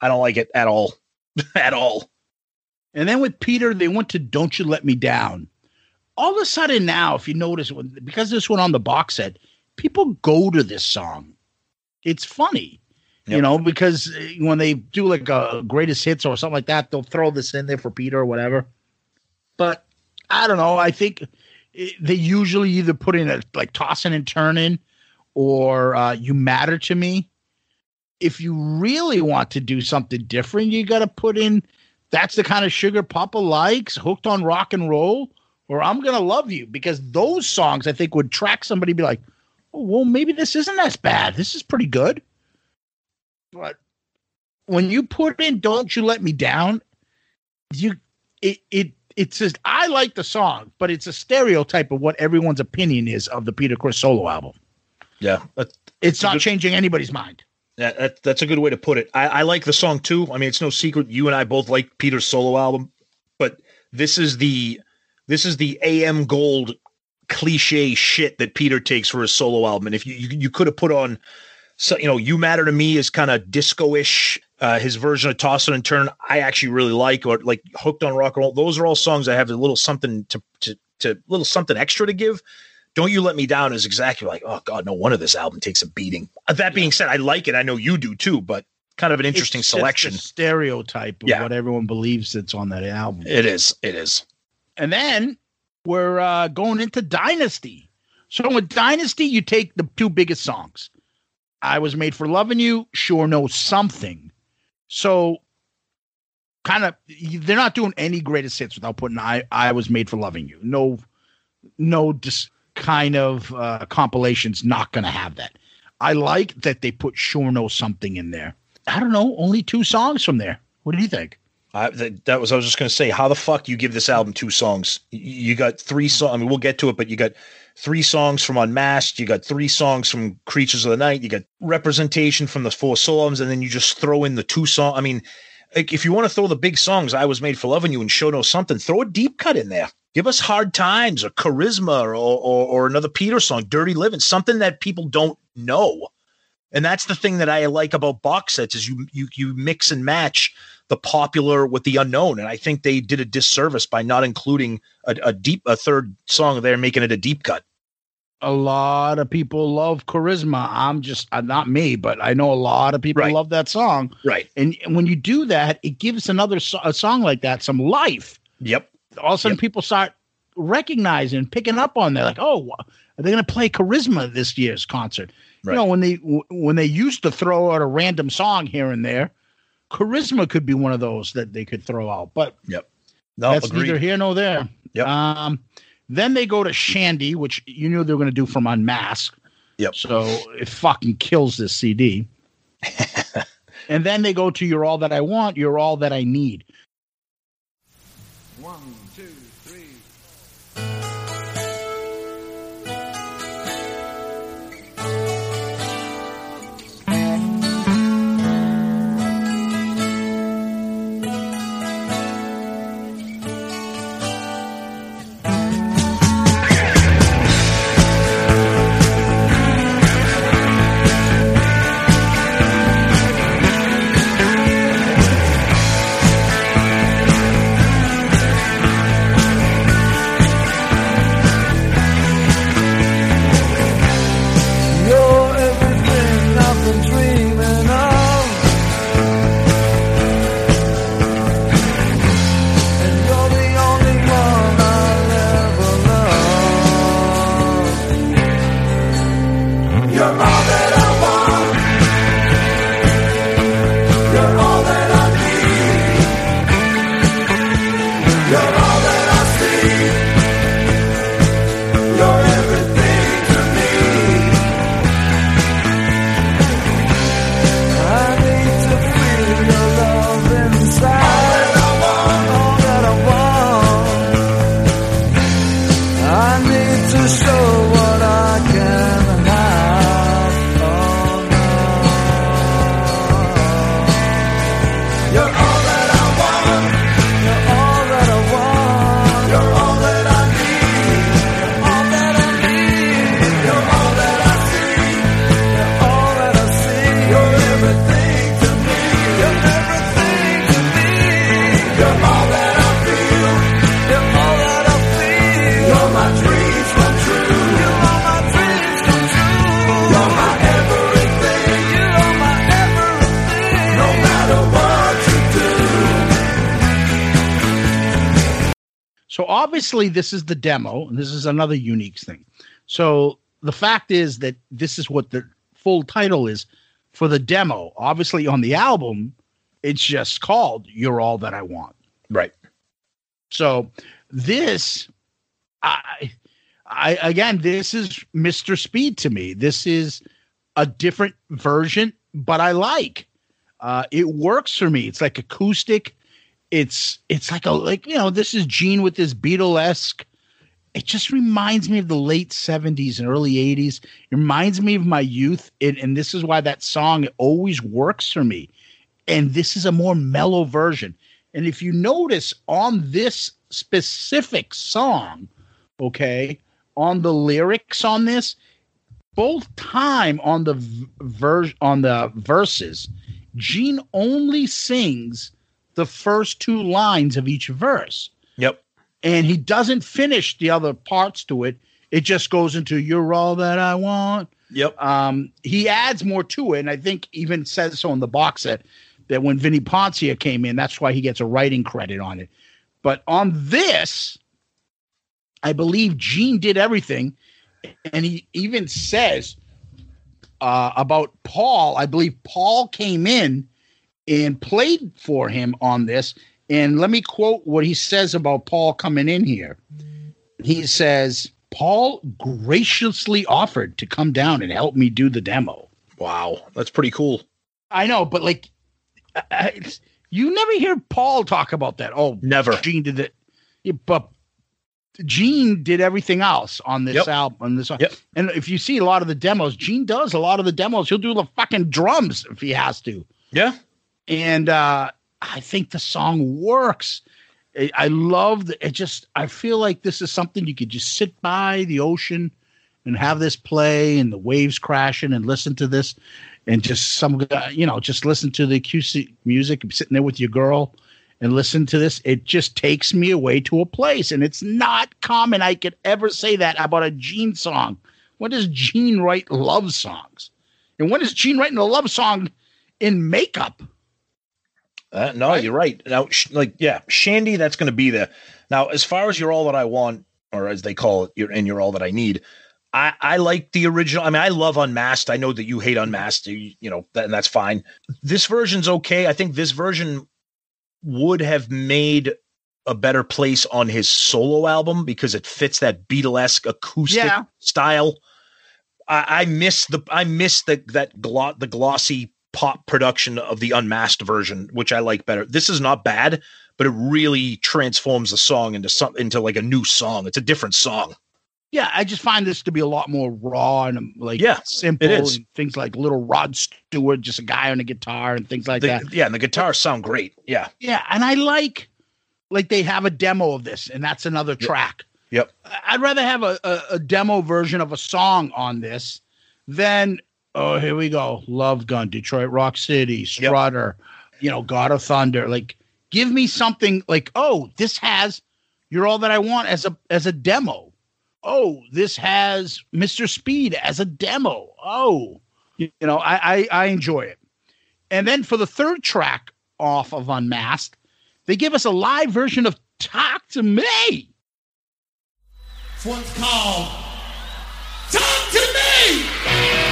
I don't like it at all. <laughs> at all. And then with Peter, they went to "Don't You Let Me Down." All of a sudden now, if you notice, because this went on the box set, people go to this song. It's funny, you know, because uh, when they do like a greatest hits or something like that, they'll throw this in there for Peter or whatever. But I don't know. I think it, they usually either put in a like tossing and turning, or uh, "You Matter to Me." If you really want to do something different, you got to put in that's the kind of sugar Papa likes, hooked on rock and roll, or I'm gonna love you because those songs I think would track somebody be like, oh, well, maybe this isn't as bad. This is pretty good. But when you put in "Don't You Let Me Down," you it it it's just I like the song, but it's a stereotype of what everyone's opinion is of the Peter Criss solo album. Yeah, It's not changing anybody's mind. That, that that's a good way to put it. I, I like the song too. I mean, it's no secret you and I both like Peter's solo album, but this is the this is the AM Gold cliche shit that Peter takes for his solo album. And if you you, you could have put on, so you know, "You Matter to Me" is kind of disco-ish. Uh, his version of "Toss It and Turn" I actually really like, or like "Hooked on Rock and Roll." Those are all songs that have a little something to to to little something extra to give. Don't You Let Me Down is exactly like, oh God, no wonder this album takes a beating. Uh, That being said, I like it. I know you do too, but kind of an interesting It's selection. a stereotype of Yeah. what everyone believes that's on that album. It is. It is. And then we're uh, going into Dynasty. So with Dynasty, you take the two biggest songs. I was made for loving you, sure know something. So kind of they're not doing any greatest hits without putting I I was made for loving you. No no just kind of uh compilations not gonna have that. I like that they put know something in there. I don't know, only two songs from there. What do you think? I, that, that was I was just going to say, how the fuck you give this album two songs? You got three songs. I mean, we'll get to it, but you got three songs from Unmasked. You got three songs from Creatures of the Night. You got representation from the four albums, and then you just throw in the two song. I mean, like, if you want to throw the big songs, "I Was Made for Loving You" and "Sure Know Something," throw a deep cut in there. Give us "Hard Times" or "Charisma" or or, or another Peter song, "Dirty Living," something that people don't know. And that's the thing that I like about box sets is you you you mix and match the popular with the unknown. And I think they did a disservice by not including a, a deep a third song there, making it a deep cut. a lot of people love charisma i'm just uh, not me but i know a lot of people Right. love that song Right. and, and when you do that it gives another so- a song like that some life Yep. All of a sudden Yep. people start recognizing picking up on that like oh are they going to play charisma this year's concert Right. you know when they when they used to throw out a random song here and there charisma could be one of those that they could throw out but Yep. No, that's agreed. neither here nor there. Yep. Um, then they go to Shandy, which you knew they were going to do from Unmask. Yep. So it fucking kills this CD. <laughs> and then they go to You're All That I Want, You're All That I Need. Obviously this is the demo, and this is another unique thing. So the fact is that this is what the full title is for the demo. Obviously, on the album, it's just called "You're All That I Want." Right. So this, I, I again, this is Mr. Speed to me. This is a different version, but I like. Uh, it works for me. It's like acoustic. It's it's like a like you know this is Gene with this Beatlesque. It just reminds me of the late '70s and early '80s. It reminds me of my youth, it, and this is why that song always works for me. And this is a more mellow version. And if you notice on this specific song, okay, on the lyrics on this, both time on the verse on the verses, Gene only sings the first two lines of each verse. Yep. And he doesn't finish the other parts to it. It just goes into "You're all that I want." Yep. Um, he adds more to it, and I think even says so in the box set that when Vini Poncia came in, that's why he gets a writing credit on it. But on this, I believe Gene did everything, and he even says uh, about Paul. I believe Paul came in and played for him on this. And let me quote what he says about Paul coming in here. He says, Paul graciously offered to come down and help me do the demo. Wow, that's pretty cool. I know, but like, I- you never hear Paul talk about that. Oh, Never. Gene did it, Yeah, but Gene did everything else on this Yep. album. On this, Yep. and if you see a lot of the demos, Gene does a lot of the demos. He'll do the fucking drums if he has to. Yeah. And uh, I think the song works. I, I love it. Just I feel like this is something you could just sit by the ocean and have this play and the waves crashing and listen to this and just some guy, you know just listen to the acoustic music sitting there with your girl and listen to this. It just takes me away to a place, and it's not common. I could ever say that about a Gene song. When does Gene write love songs? And when is Gene writing a love song in makeup? Uh, no, you're right. Now, sh- like, yeah, Shandy, that's going to be there. Now, as far as you're all that I want, or as they call it, you're and you're all that I need. I, I like the original. I mean, I love Unmasked. I know that you hate Unmasked. You, you know, that, and that's fine. This version's okay. I think this version would have made a better place on his solo album because it fits that Beatlesque acoustic Yeah. style. I, I miss the I miss the that glo- the glossy pop production of the unmasked version, which I like better. This is not bad, but it really transforms the song into some into like a new song. It's a different song. Yeah, I just find this to be a lot more raw and like Yeah, simple and things like little Rod Stewart, just a guy on a guitar and things like The- that. yeah, and the guitars sound great. Yeah. Yeah, and I like like they have a demo of this, and that's another track. Yep. I'd rather have a, a, a demo version of a song on this than oh here we go, Love Gun, Detroit Rock City, Strutter, you know, God of Thunder. Like, give me something like oh this has You're All That I Want as a as a demo. Oh, this has Mr. Speed as a demo. Oh, you know, I, I I enjoy it. And then for the third track off of Unmasked, they give us a live version of Talk to Me. This one's called Talk to Me!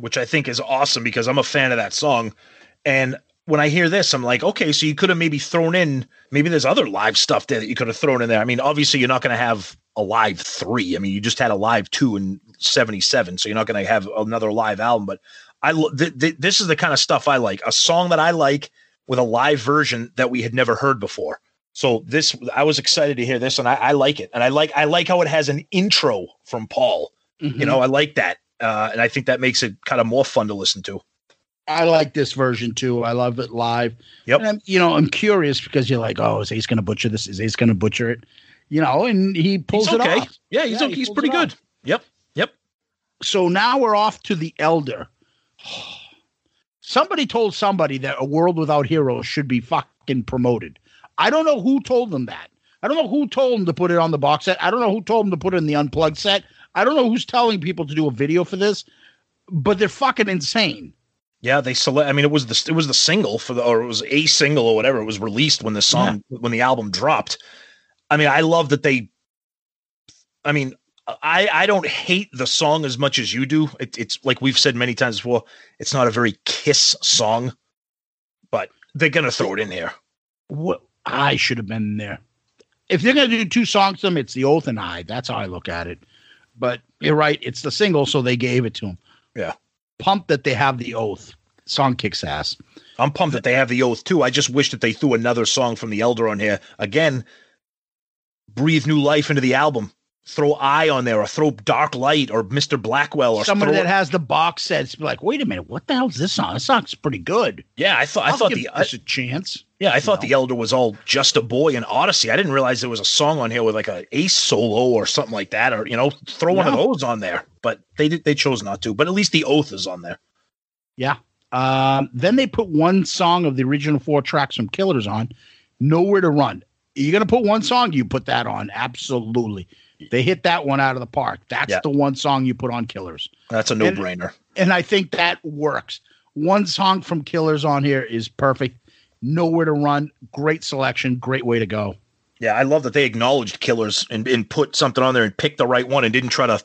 Which I think is awesome because I'm a fan of that song. And when I hear this, I'm like, okay, so you could have maybe thrown in, maybe there's other live stuff there that you could have thrown in there. I mean, obviously, you're not going to have a live three. I mean, you just had a live two in 77, so you're not going to have another live album. But I th- th- this is the kind of stuff I like. A song that I like with a live version that we had never heard before. So this, I was excited to hear this, and I, I like it, and I like I like how it has an intro from Paul. Mm-hmm. You know, I like that, uh, and I think that makes it kind of more fun to listen to. I like this version too. I love it live. Yep. And I'm, you know, I'm curious because you're like, oh, is Ace going to butcher this? Is Ace going to butcher it? You know, and he pulls He's it okay. off. Yeah, he's Yeah, okay. he he's pretty good. off. Yep, yep. So now we're off to the Elder. <sighs> Somebody told somebody that a world without heroes should be fucking promoted. I don't know who told them that. I don't know who told them to put it on the box set. I don't know who told them to put it in the unplugged set. I don't know who's telling people to do a video for this, but they're fucking insane. Yeah, they select. I mean, it was the it was the single for the or it was a single or whatever. It was released when the song when the album dropped. I mean, I love that they. I mean, I I don't hate the song as much as you do. It, it's like we've said many times before. It's not a very Kiss song, but they're gonna throw it in there. What I should have been there. If they're gonna do two songs them, it's the Oath and I. That's how I look at it. But you're right, it's the single, so they gave it to him. Yeah, Pumped that they have the Oath. Song kicks ass. I'm pumped that they have the oath too. I just wish that they threw another song from the Elder on here again. Breathe new life into the album. Throw I on there, or throw Dark Light, or Mr. Blackwell, or Somebody throw- that has the box sets be like, wait a minute, what the hell's this song? This song's pretty good. Yeah, I thought I I'll thought the this a chance. Yeah, I thought the Elder was all just a boy in Odyssey. I didn't realize there was a song on here with like a ace solo or something like that, or you know, throw one of those on there. But they did they chose not to. But at least the oath is on there. Yeah. Um, then they put one song of the original four tracks from Killers on, Nowhere to Run. You're gonna put one song, you put that on. Absolutely. They hit that one out of the park. That's Yeah. the one song you put on Killers. That's a no brainer. And I think that works. One song from Killers on here is perfect. Nowhere to Run. Great selection. Great way to go. Yeah, I love that they acknowledged killers and, and put something on there and picked the right one and didn't try to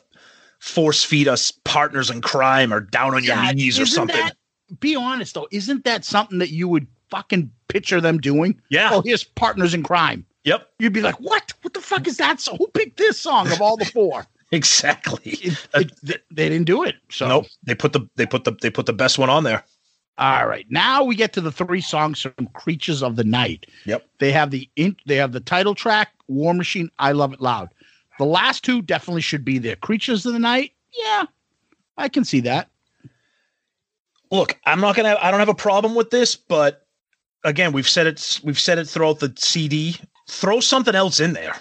force feed us partners in crime or down on your Yeah, knees or something. that- be honest though, isn't that something that you would fucking picture them doing? Yeah. Oh, here's partners in crime. Yep. You'd be like, what? What the fuck is that? So who picked this song of all the four? <laughs> exactly. It- it- they, they didn't do it. So Nope. They put the they put the they put the best one on there. All right. Now we get to the three songs from Creatures of the Night. Yep. They have the in, they have the title track, War Machine, I Love It Loud. The last two definitely should be there. Creatures of the Night, yeah, I can see that. look, I'm not gonna. I don't have a problem with this, but again, we've said it. We've said it throughout the CD. Throw something else in there.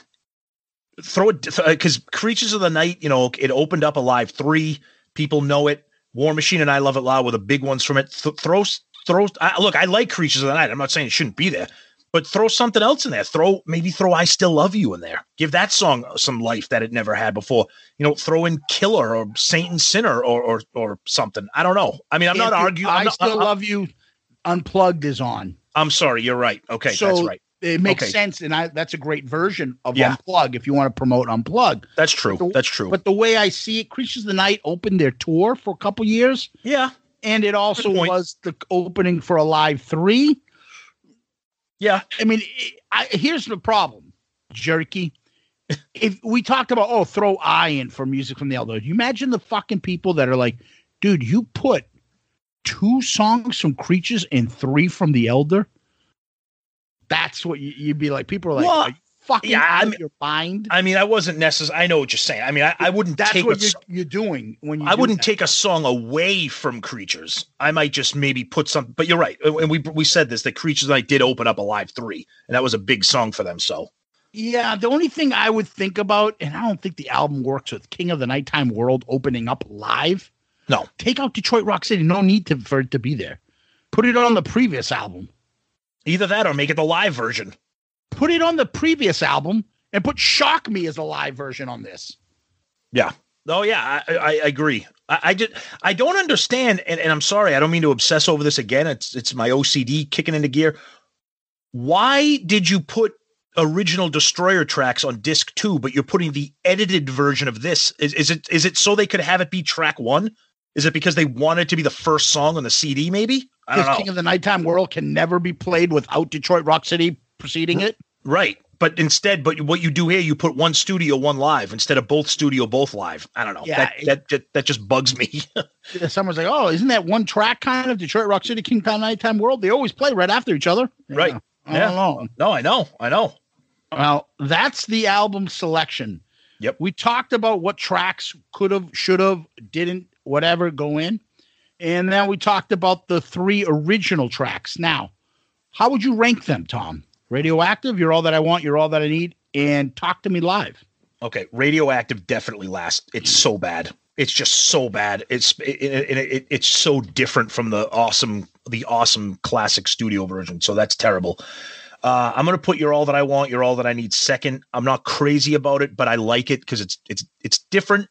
Throw it uh, because Creatures of the Night. You know, it opened up Alive three. People know it. War Machine and I Love It Loud were the big ones from it. Th- throw throw. I, look, I like Creatures of the Night. I'm not saying it shouldn't be there. But throw something else in there. Throw maybe throw I Still Love You in there. Give that song some life that it never had before. You know, throw in Killer or Saint and Sinner or or or something. I don't know. I mean, I'm not If you- arguing. I not- still I'm- love you. Unplugged is on. I'm sorry, you're right. Okay, so that's right. It makes Okay. sense, and I that's a great version of Yeah. Unplug if you want to promote Unplug. That's true. The- That's true. But the way I see it, Creatures of the Night opened their tour for a couple years. Yeah. And it also was the opening for Alive 3. Yeah. I mean, I, here's the problem, jerky. <laughs> if we talked about, oh, throw I in for music from the Elder, you imagine the fucking people that are like, dude, you put two songs from Creatures and three from the Elder? That's what you, you'd be like. People are like, Well, are you fucking yeah, out I of mean- your mind? I mean, I wasn't necessary. I know what you're saying. I mean, I, I wouldn't That's take what a you're, you're doing when you I do wouldn't that. take a song away from Creatures. I might just maybe put some. But you're right, and we we said this that Creatures and I did open up Alive three, and that was a big song for them. So Yeah, the only thing I would think about, and I don't think the album works with King of the Nighttime World opening up live. No, take out Detroit Rock City. No need to for it to be there. Put it on the previous album. Either that or make it the live version. Put it on the previous album and put "Shock Me" as a live version on this. Yeah. Oh yeah, I, I, I agree. I, I just I don't understand, and, and I'm sorry, I don't mean to obsess over this again. It's it's my OCD kicking into gear. Why did you put original Destroyer tracks on disc two, but you're putting the edited version of this? Is, is it is it so they could have it be track one? Is it because they wanted to be the first song on the CD? Maybe I don't know. King of the Nighttime World can never be played without Detroit Rock City preceding it. Right. but instead, but what you do here, you put one studio, one live instead of both studio, both live. I don't know. Yeah, that, it- that, that that just bugs me. <laughs> Someone's like, "Oh, isn't that one track kind of Detroit Rock City King Pound Nighttime World? They always play right after each other." Right. Yeah, I Yeah. don't know. no, I know, I know. Well, that's the album selection. Yep. We talked about what tracks could have, should have, didn't, whatever go in. And then we talked about the three original tracks. Now, how would you rank them, Tom? Radioactive, You're All That I Want, You're All That I Need, and Talk to Me Live. Okay, radioactive definitely last. It's so bad. It's just so bad. It's it, it, it, it's so different from the awesome the awesome classic studio version. So that's terrible. Uh, I'm gonna put "You're All That I Want," "You're All That I Need" second. I'm not crazy about it, but I like it because it's it's it's different,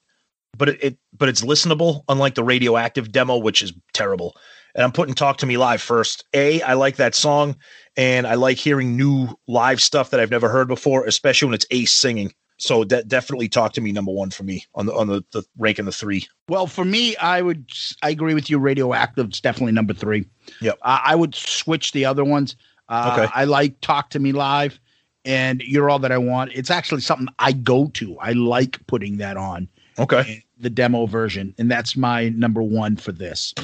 but it, it but it's listenable. Unlike the radioactive demo, which is terrible. And I'm putting "Talk to Me Live" first. A, I like that song, and I like hearing new live stuff that I've never heard before, especially when it's Ace singing. So that definitely talk to me number one for me on the on the, the ranking the three. Well, for me, I would, I agree with you. Radioactive is definitely number three. Yep. I I would switch the other ones. Uh, Okay. I like Talk to Me Live and You're All That I Want. It's actually something I go to. I like putting that on Okay, the demo version, and that's my number one for this.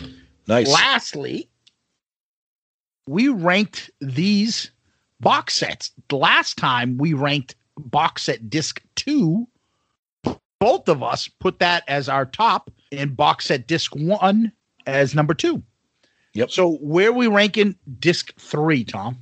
nice. Lastly, we ranked these box sets. Last time we ranked box set disc two. Both of us put that as our top, and box set disc one as number two. Yep. So where are we ranking disc three, Tom?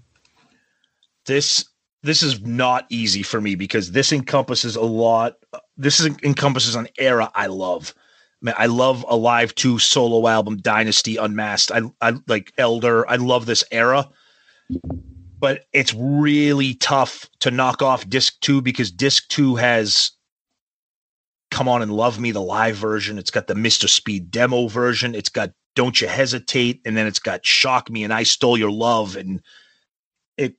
This this is not easy for me because this encompasses a lot. This is, encompasses an era I love. Man, I love Alive two solo album, Dynasty Unmasked. I I like Elder. I love this era. But it's really tough to knock off disc two because disc two has Come On and Love Me, the live version. It's got the Mr. Speed demo version. It's got Don't You Hesitate, and then it's got Shock Me and I Stole Your Love. And it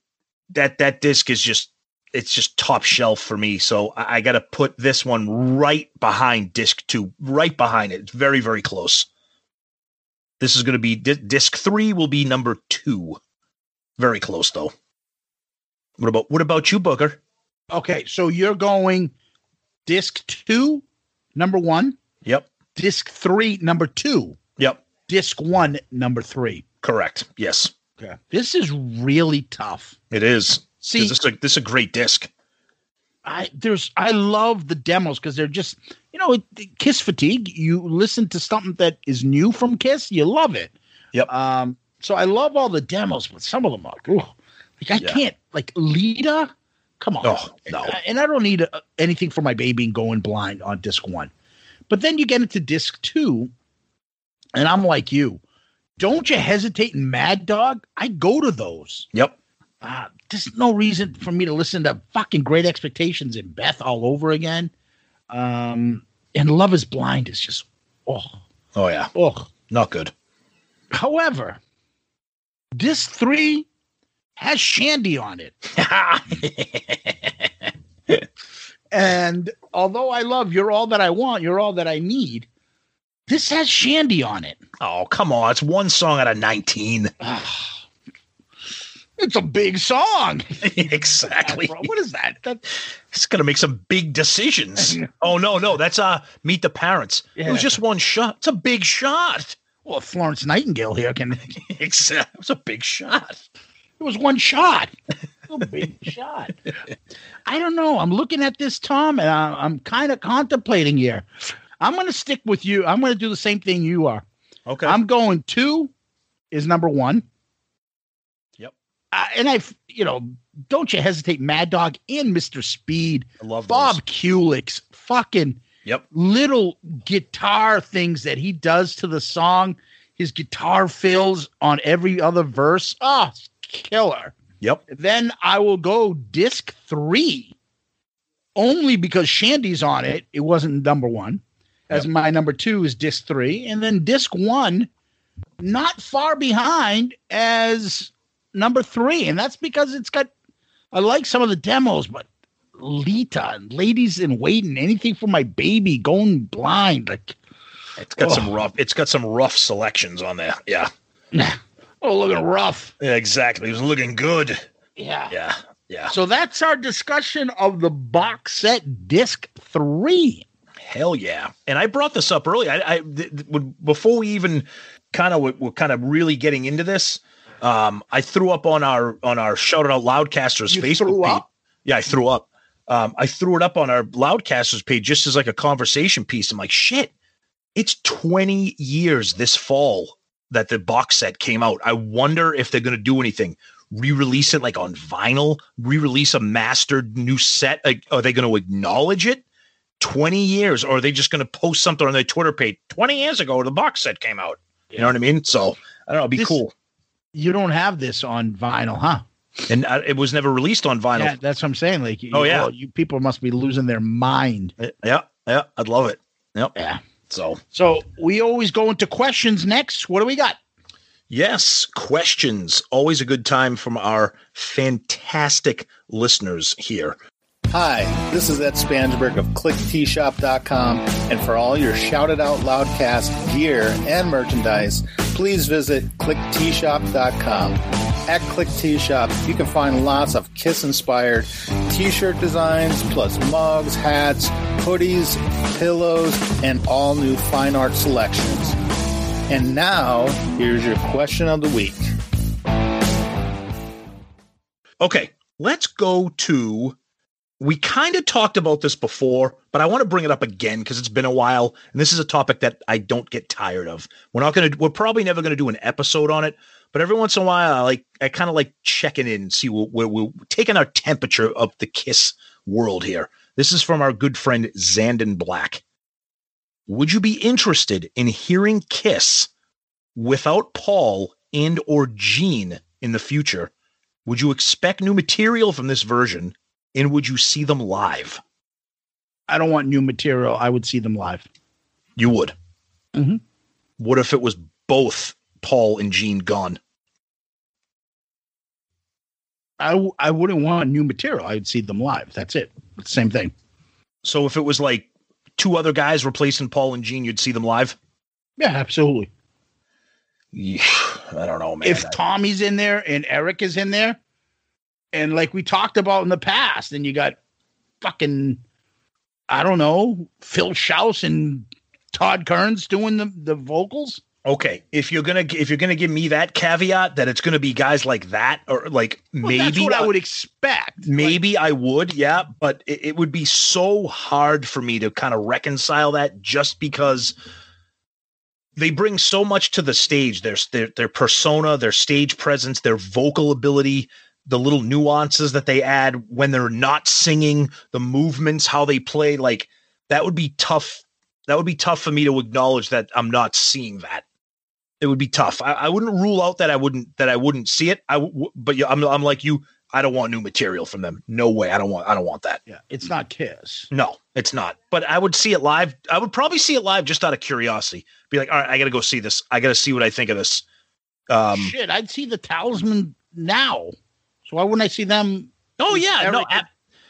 that that disc is just it's just top shelf for me. So I, I gotta put this one right behind disc two, right behind it. It's very, very close. This is gonna be di- disc three will be number two. Very close though. What about what about you, Booker? Okay, so you're going disc two, number one, Yep. disc three, number two, Yep. disc one, number three. Correct. Yes. Okay. This is really tough. It is. See- this is a, this is a great disc. I there's I love the demos because they're just you know Kiss fatigue. You listen to something that is new from Kiss, you love it. Yep. Um. So I love all the demos, but some of them are ooh, like I Yeah. can't like Lita. Come on. Oh, no. And I don't need uh anything for my baby and going blind on disc one, but then you get into disc two, and I'm like you. Don't you hesitate in Mad Dog? I go to those Yep. uh, there's no reason for me to listen to fucking Great Expectations and Beth all over again. Um, and Love is Blind is just oh Oh yeah. oh. Not good. However, this three has Shandy on it, <laughs> and although I love "You're All That I Want," "You're All That I Need," this has Shandy on it. oh come on! It's one song out of nineteen. It's a big song. <laughs> exactly. What is that? That It's gonna make some big decisions. <laughs> oh no, no, that's uh Meet the Parents. It was just one shot. It's a big shot. well, Florence Nightingale here can. <laughs> Exactly. It was a big shot. It was one shot. A big shot. I don't know. I'm looking at this, Tom, and I, I'm kind of contemplating here. I'm going to stick with you. I'm going to do the same thing you are. Okay. I'm going two is number one. Uh, and I've, you know, don't you hesitate, Mad Dog and Mr. Speed, I love Bob those. Kulick's fucking Yep. little guitar things that he does to the song. His guitar fills on every other verse. Ah, it's killer. Yep. Then I will go disc three, only because Shandy's on it. It wasn't number one. As Yep. my number two is disc three, and then disc one, not far behind as number three, and that's because it's got. I like some of the demos, but Lita and Ladies in Waiting, anything for my baby, going blind, like It's got Oh. some rough. It's got some rough selections on there. Yeah. <laughs> oh, looking rough. Yeah, exactly. It was looking good. Yeah. Yeah. Yeah. So that's our discussion of the box set disc three. Hell yeah! And I brought this up early. I, I th- th- before we even kind of were, were kind of really getting into this. Um, I threw up on our on our shout out loudcasters You Facebook page. up? Yeah, I threw up. Um, I threw it up on our loudcasters page just as like a conversation piece. I'm like, shit, it's 20 years this fall that the box set came out. I wonder if they're going to do anything. Re-release it like on vinyl, re-release a mastered new set. Like, are they going to acknowledge it? 20 years, or are they just going to post something on their Twitter page? 20 years ago, the box set came out. You know what I mean? So I don't know. It'd be This- cool. You don't have this on vinyl, huh? And uh, it was never released on vinyl. Yeah, that's what I'm saying. Like, you- Oh, yeah. you people must be losing their mind. Yeah, yeah, I'd love it. Yep. Yeah. So So we always go into questions next. What do we got? Yes, questions. Always a good time from our fantastic listeners here. Hi, this is Ed Spansberg of KlickTeeShop.com, and for all your Shout It Out Loudcast gear and merchandise, please visit KlickTeeShop.com. At Klick Tee Shop, you can find lots of Kiss inspired t shirt designs, plus mugs, hats, hoodies, pillows, and all new fine art selections. And now, here's your question of the week. Okay, let's go to. We kind of talked about this before, but I want to bring it up again because it's been a while, and this is a topic that I don't get tired of. We're not to. We're probably never going to do an episode on it, but every once in a while, I like. I kind of like checking in and see what we're, we're taking our temperature of the Kiss world here. This is from our good friend Zandon Black. Would you be interested in hearing Kiss without Paul and or Gene in the future? Would you expect new material from this version? And would you see them live? I don't want new material. I would see them live. You would. Mhm. What if it was both Paul and Gene gone? I, w- I wouldn't want new material. I would see them live. That's it. Same thing. So if it was like two other guys replacing Paul and Gene, you'd see them live? Yeah, absolutely. Yeah, I don't know, man. if Tommy's in there and Eric is in there, and like we talked about in the past, and you got fucking, I don't know, Phil Shouse and Todd Kerns doing the, the vocals. okay, if you're gonna if you're gonna give me that caveat that it's gonna be guys like that or like Well, maybe that's what I uh, would expect. Maybe I would, yeah, but it, it would be so hard for me to kind of reconcile that just because they bring so much to the stage. Their, their their persona, their stage presence, their vocal ability, the little nuances that they add when they're not singing, the movements, how they play, like that would be tough. That would be tough for me to acknowledge that I'm not seeing that. It would be tough. I, I wouldn't rule out that I wouldn't that I wouldn't see it. I w- but yeah, I'm I'm like you. I don't want new material from them. No way. I don't want. I don't want that. Yeah, it's not Kiss. No, it's not. But I would see it live. I would probably see it live just out of curiosity. Be like, all right, I got to go see this. I got to see what I think of this. Um, Shit, I'd see the Talisman now. So why wouldn't I see them? Oh with yeah, no, Eric, I-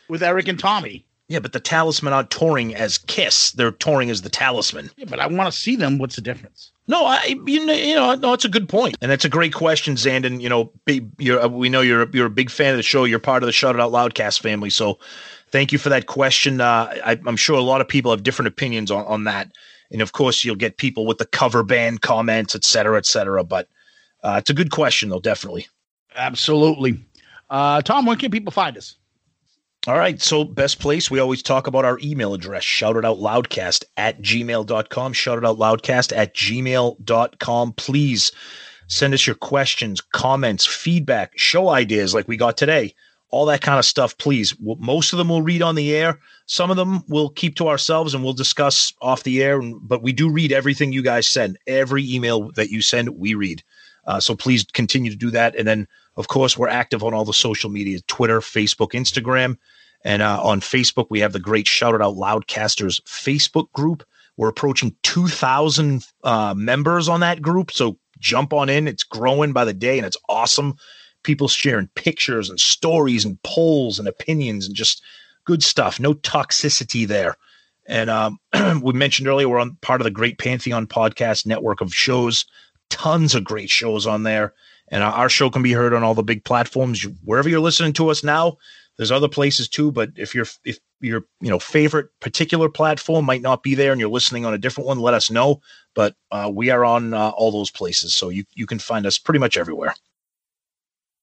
with Eric and Tommy. yeah, but the Talisman aren't touring as Kiss. They're touring as the Talisman. Yeah, but I want to see them. What's the difference? No, I you know, you know no, it's a good point, and it's a great question, Zandon. You know, big, you're, uh, we know you're you're a big fan of the show. You're part of the Shout It Out Loudcast family, so thank you for that question. Uh, I, I'm sure a lot of people have different opinions on on that, and of course, you'll get people with the cover band comments, et cetera, et cetera. But uh, it's a good question, though, definitely. Absolutely. Uh, Tom, where can people find us? All right. So, best place, we always talk about our email address, shout it out loudcast at gmail.com. Shout it out loudcast at gmail.com. Please send us your questions, comments, feedback, show ideas like we got today, all that kind of stuff. Please. Most of them we'll read on the air. Some of them we'll keep to ourselves and we'll discuss off the air. But we do read everything you guys send. Every email that you send, we read. Uh, so please continue to do that. And then, of course, we're active on all the social media Twitter, Facebook, Instagram. And uh, on Facebook, we have the great Shout It Out Loudcasters Facebook group. We're approaching 2,000 uh, members on that group. So jump on in. It's growing by the day and it's awesome. People sharing pictures and stories and polls and opinions and just good stuff. No toxicity there. And um, <clears throat> we mentioned earlier, we're on part of the Great Pantheon podcast network of shows. Tons of great shows on there. And our, show can be heard on all the big platforms. Wherever you're listening to us now, there's other places too. But if your if your you know favorite particular platform might not be there and you're listening on a different one, let us know. But uh, we are on uh, all those places, so you you can find us pretty much everywhere.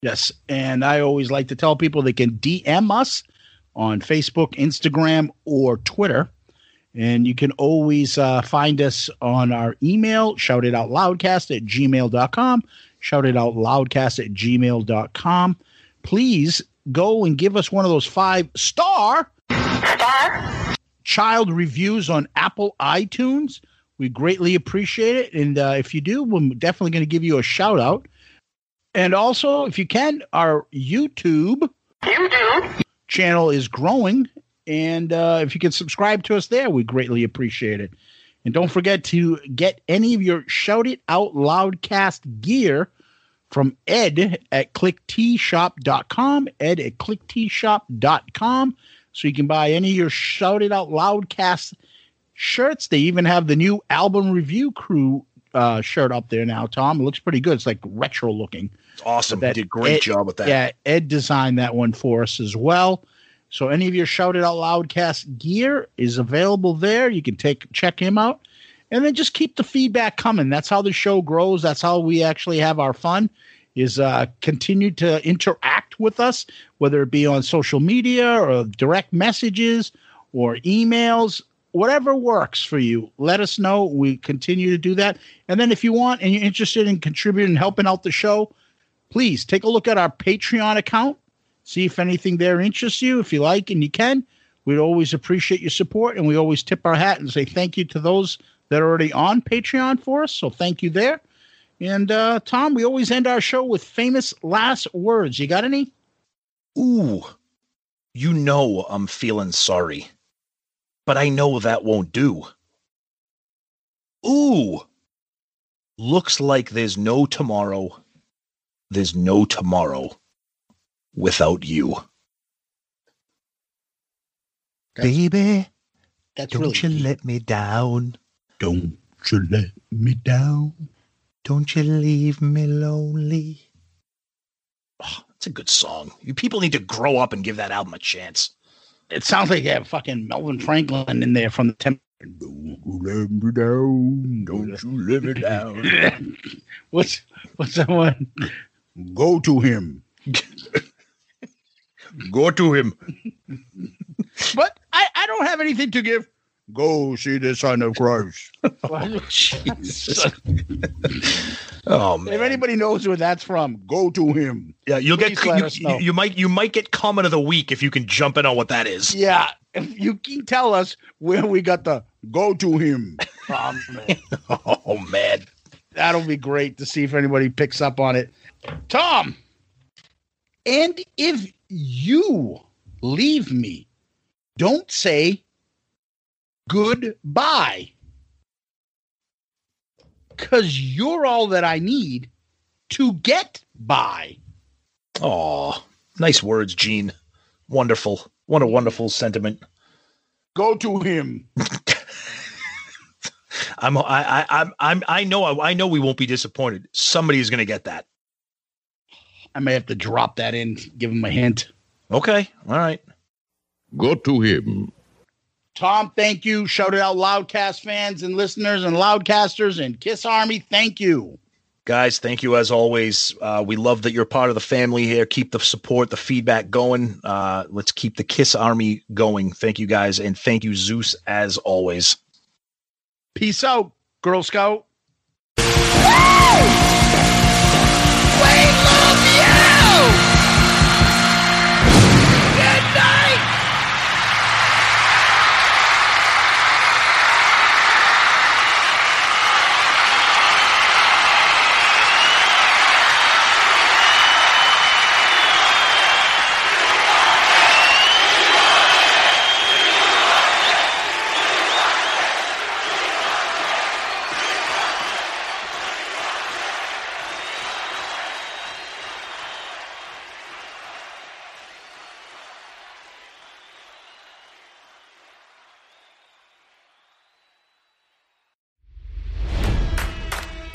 Yes, and I always like to tell people they can DM us on Facebook, Instagram, or Twitter. And you can always uh, find us on our email, shout it out loudcast at gmail.com. Shout it out loudcast at gmail.com. Please go and give us one of those five star star. child reviews on Apple iTunes. We greatly appreciate it. And uh, if you do, we're definitely going to give you a shout out. And also, if you can, our YouTube channel is growing. And uh, if you can subscribe to us there, we greatly appreciate it. And don't forget to get any of your Shout It Out Loudcast gear from Ed at klickteeshop.com. Ed at klickteeshop.com. So you can buy any of your Shout It Out Loudcast shirts. They even have the new album review crew uh, shirt up there now, Tom. It looks pretty good. It's like retro looking. It's awesome. That you did a great Ed- job with that. Yeah, Ed designed that one for us as well. So any of your Shout It Out Loudcast gear is available there. You can take check him out. And then just keep the feedback coming. That's how the show grows. That's how we actually have our fun. Is uh, continue to interact with us, whether it be on social media or direct messages or emails, whatever works for you. Let us know. We continue to do that. And then if you want and you're interested in contributing and helping out the show, please take a look at our Patreon account. See if anything there interests you. If you like and you can, we'd always appreciate your support. And we always tip our hat and say thank you to those that are already on Patreon for us. So thank you there. And uh, Tom, we always end our show with famous last words. You got any? Ooh, you know I'm feeling sorry, but I know that won't do. Ooh, looks like there's no tomorrow. There's no tomorrow without you. Baby, That's don't really you let me down. Don't you let me down. Don't you leave me lonely. Oh, that's a good song. You people need to grow up and give that album a chance. It sounds like you have fucking Melvin Franklin in there from the temp. Don't you let me down. Don't you let me down. <laughs> what's what's that one? Go to him. <laughs> Go to him. <laughs> But I, I don't have anything to give. Go see the Son of Christ. <laughs> Jesus. <laughs> Oh man. If anybody knows where that's from, go to him. Yeah, you'll Please get you, you might you might get comment of the week if you can jump in on what that is. Yeah, if you can tell us where we got the go to him Oh man. that'll be great to see if anybody picks up on it. Tom, and if you leave me, don't say goodbye. Because you're all that I need to get by. Oh, nice words, Gene. Wonderful. What a wonderful sentiment. Go to him. <laughs> I'm I I I'm, I'm I know I know we won't be disappointed. Somebody is going to get that. I may have to drop that in, give him a hint. Okay. All right. Go to him. Tom, thank you. Shout it out, Loudcast fans and listeners and Loudcasters and Kiss Army. Thank you. Guys, thank you as always. Uh, we love that you're part of the family here. Keep the support, the feedback going. Uh, let's keep the Kiss Army going. Thank you guys. And thank you, Zeus, as always. Peace out, Girl Scout.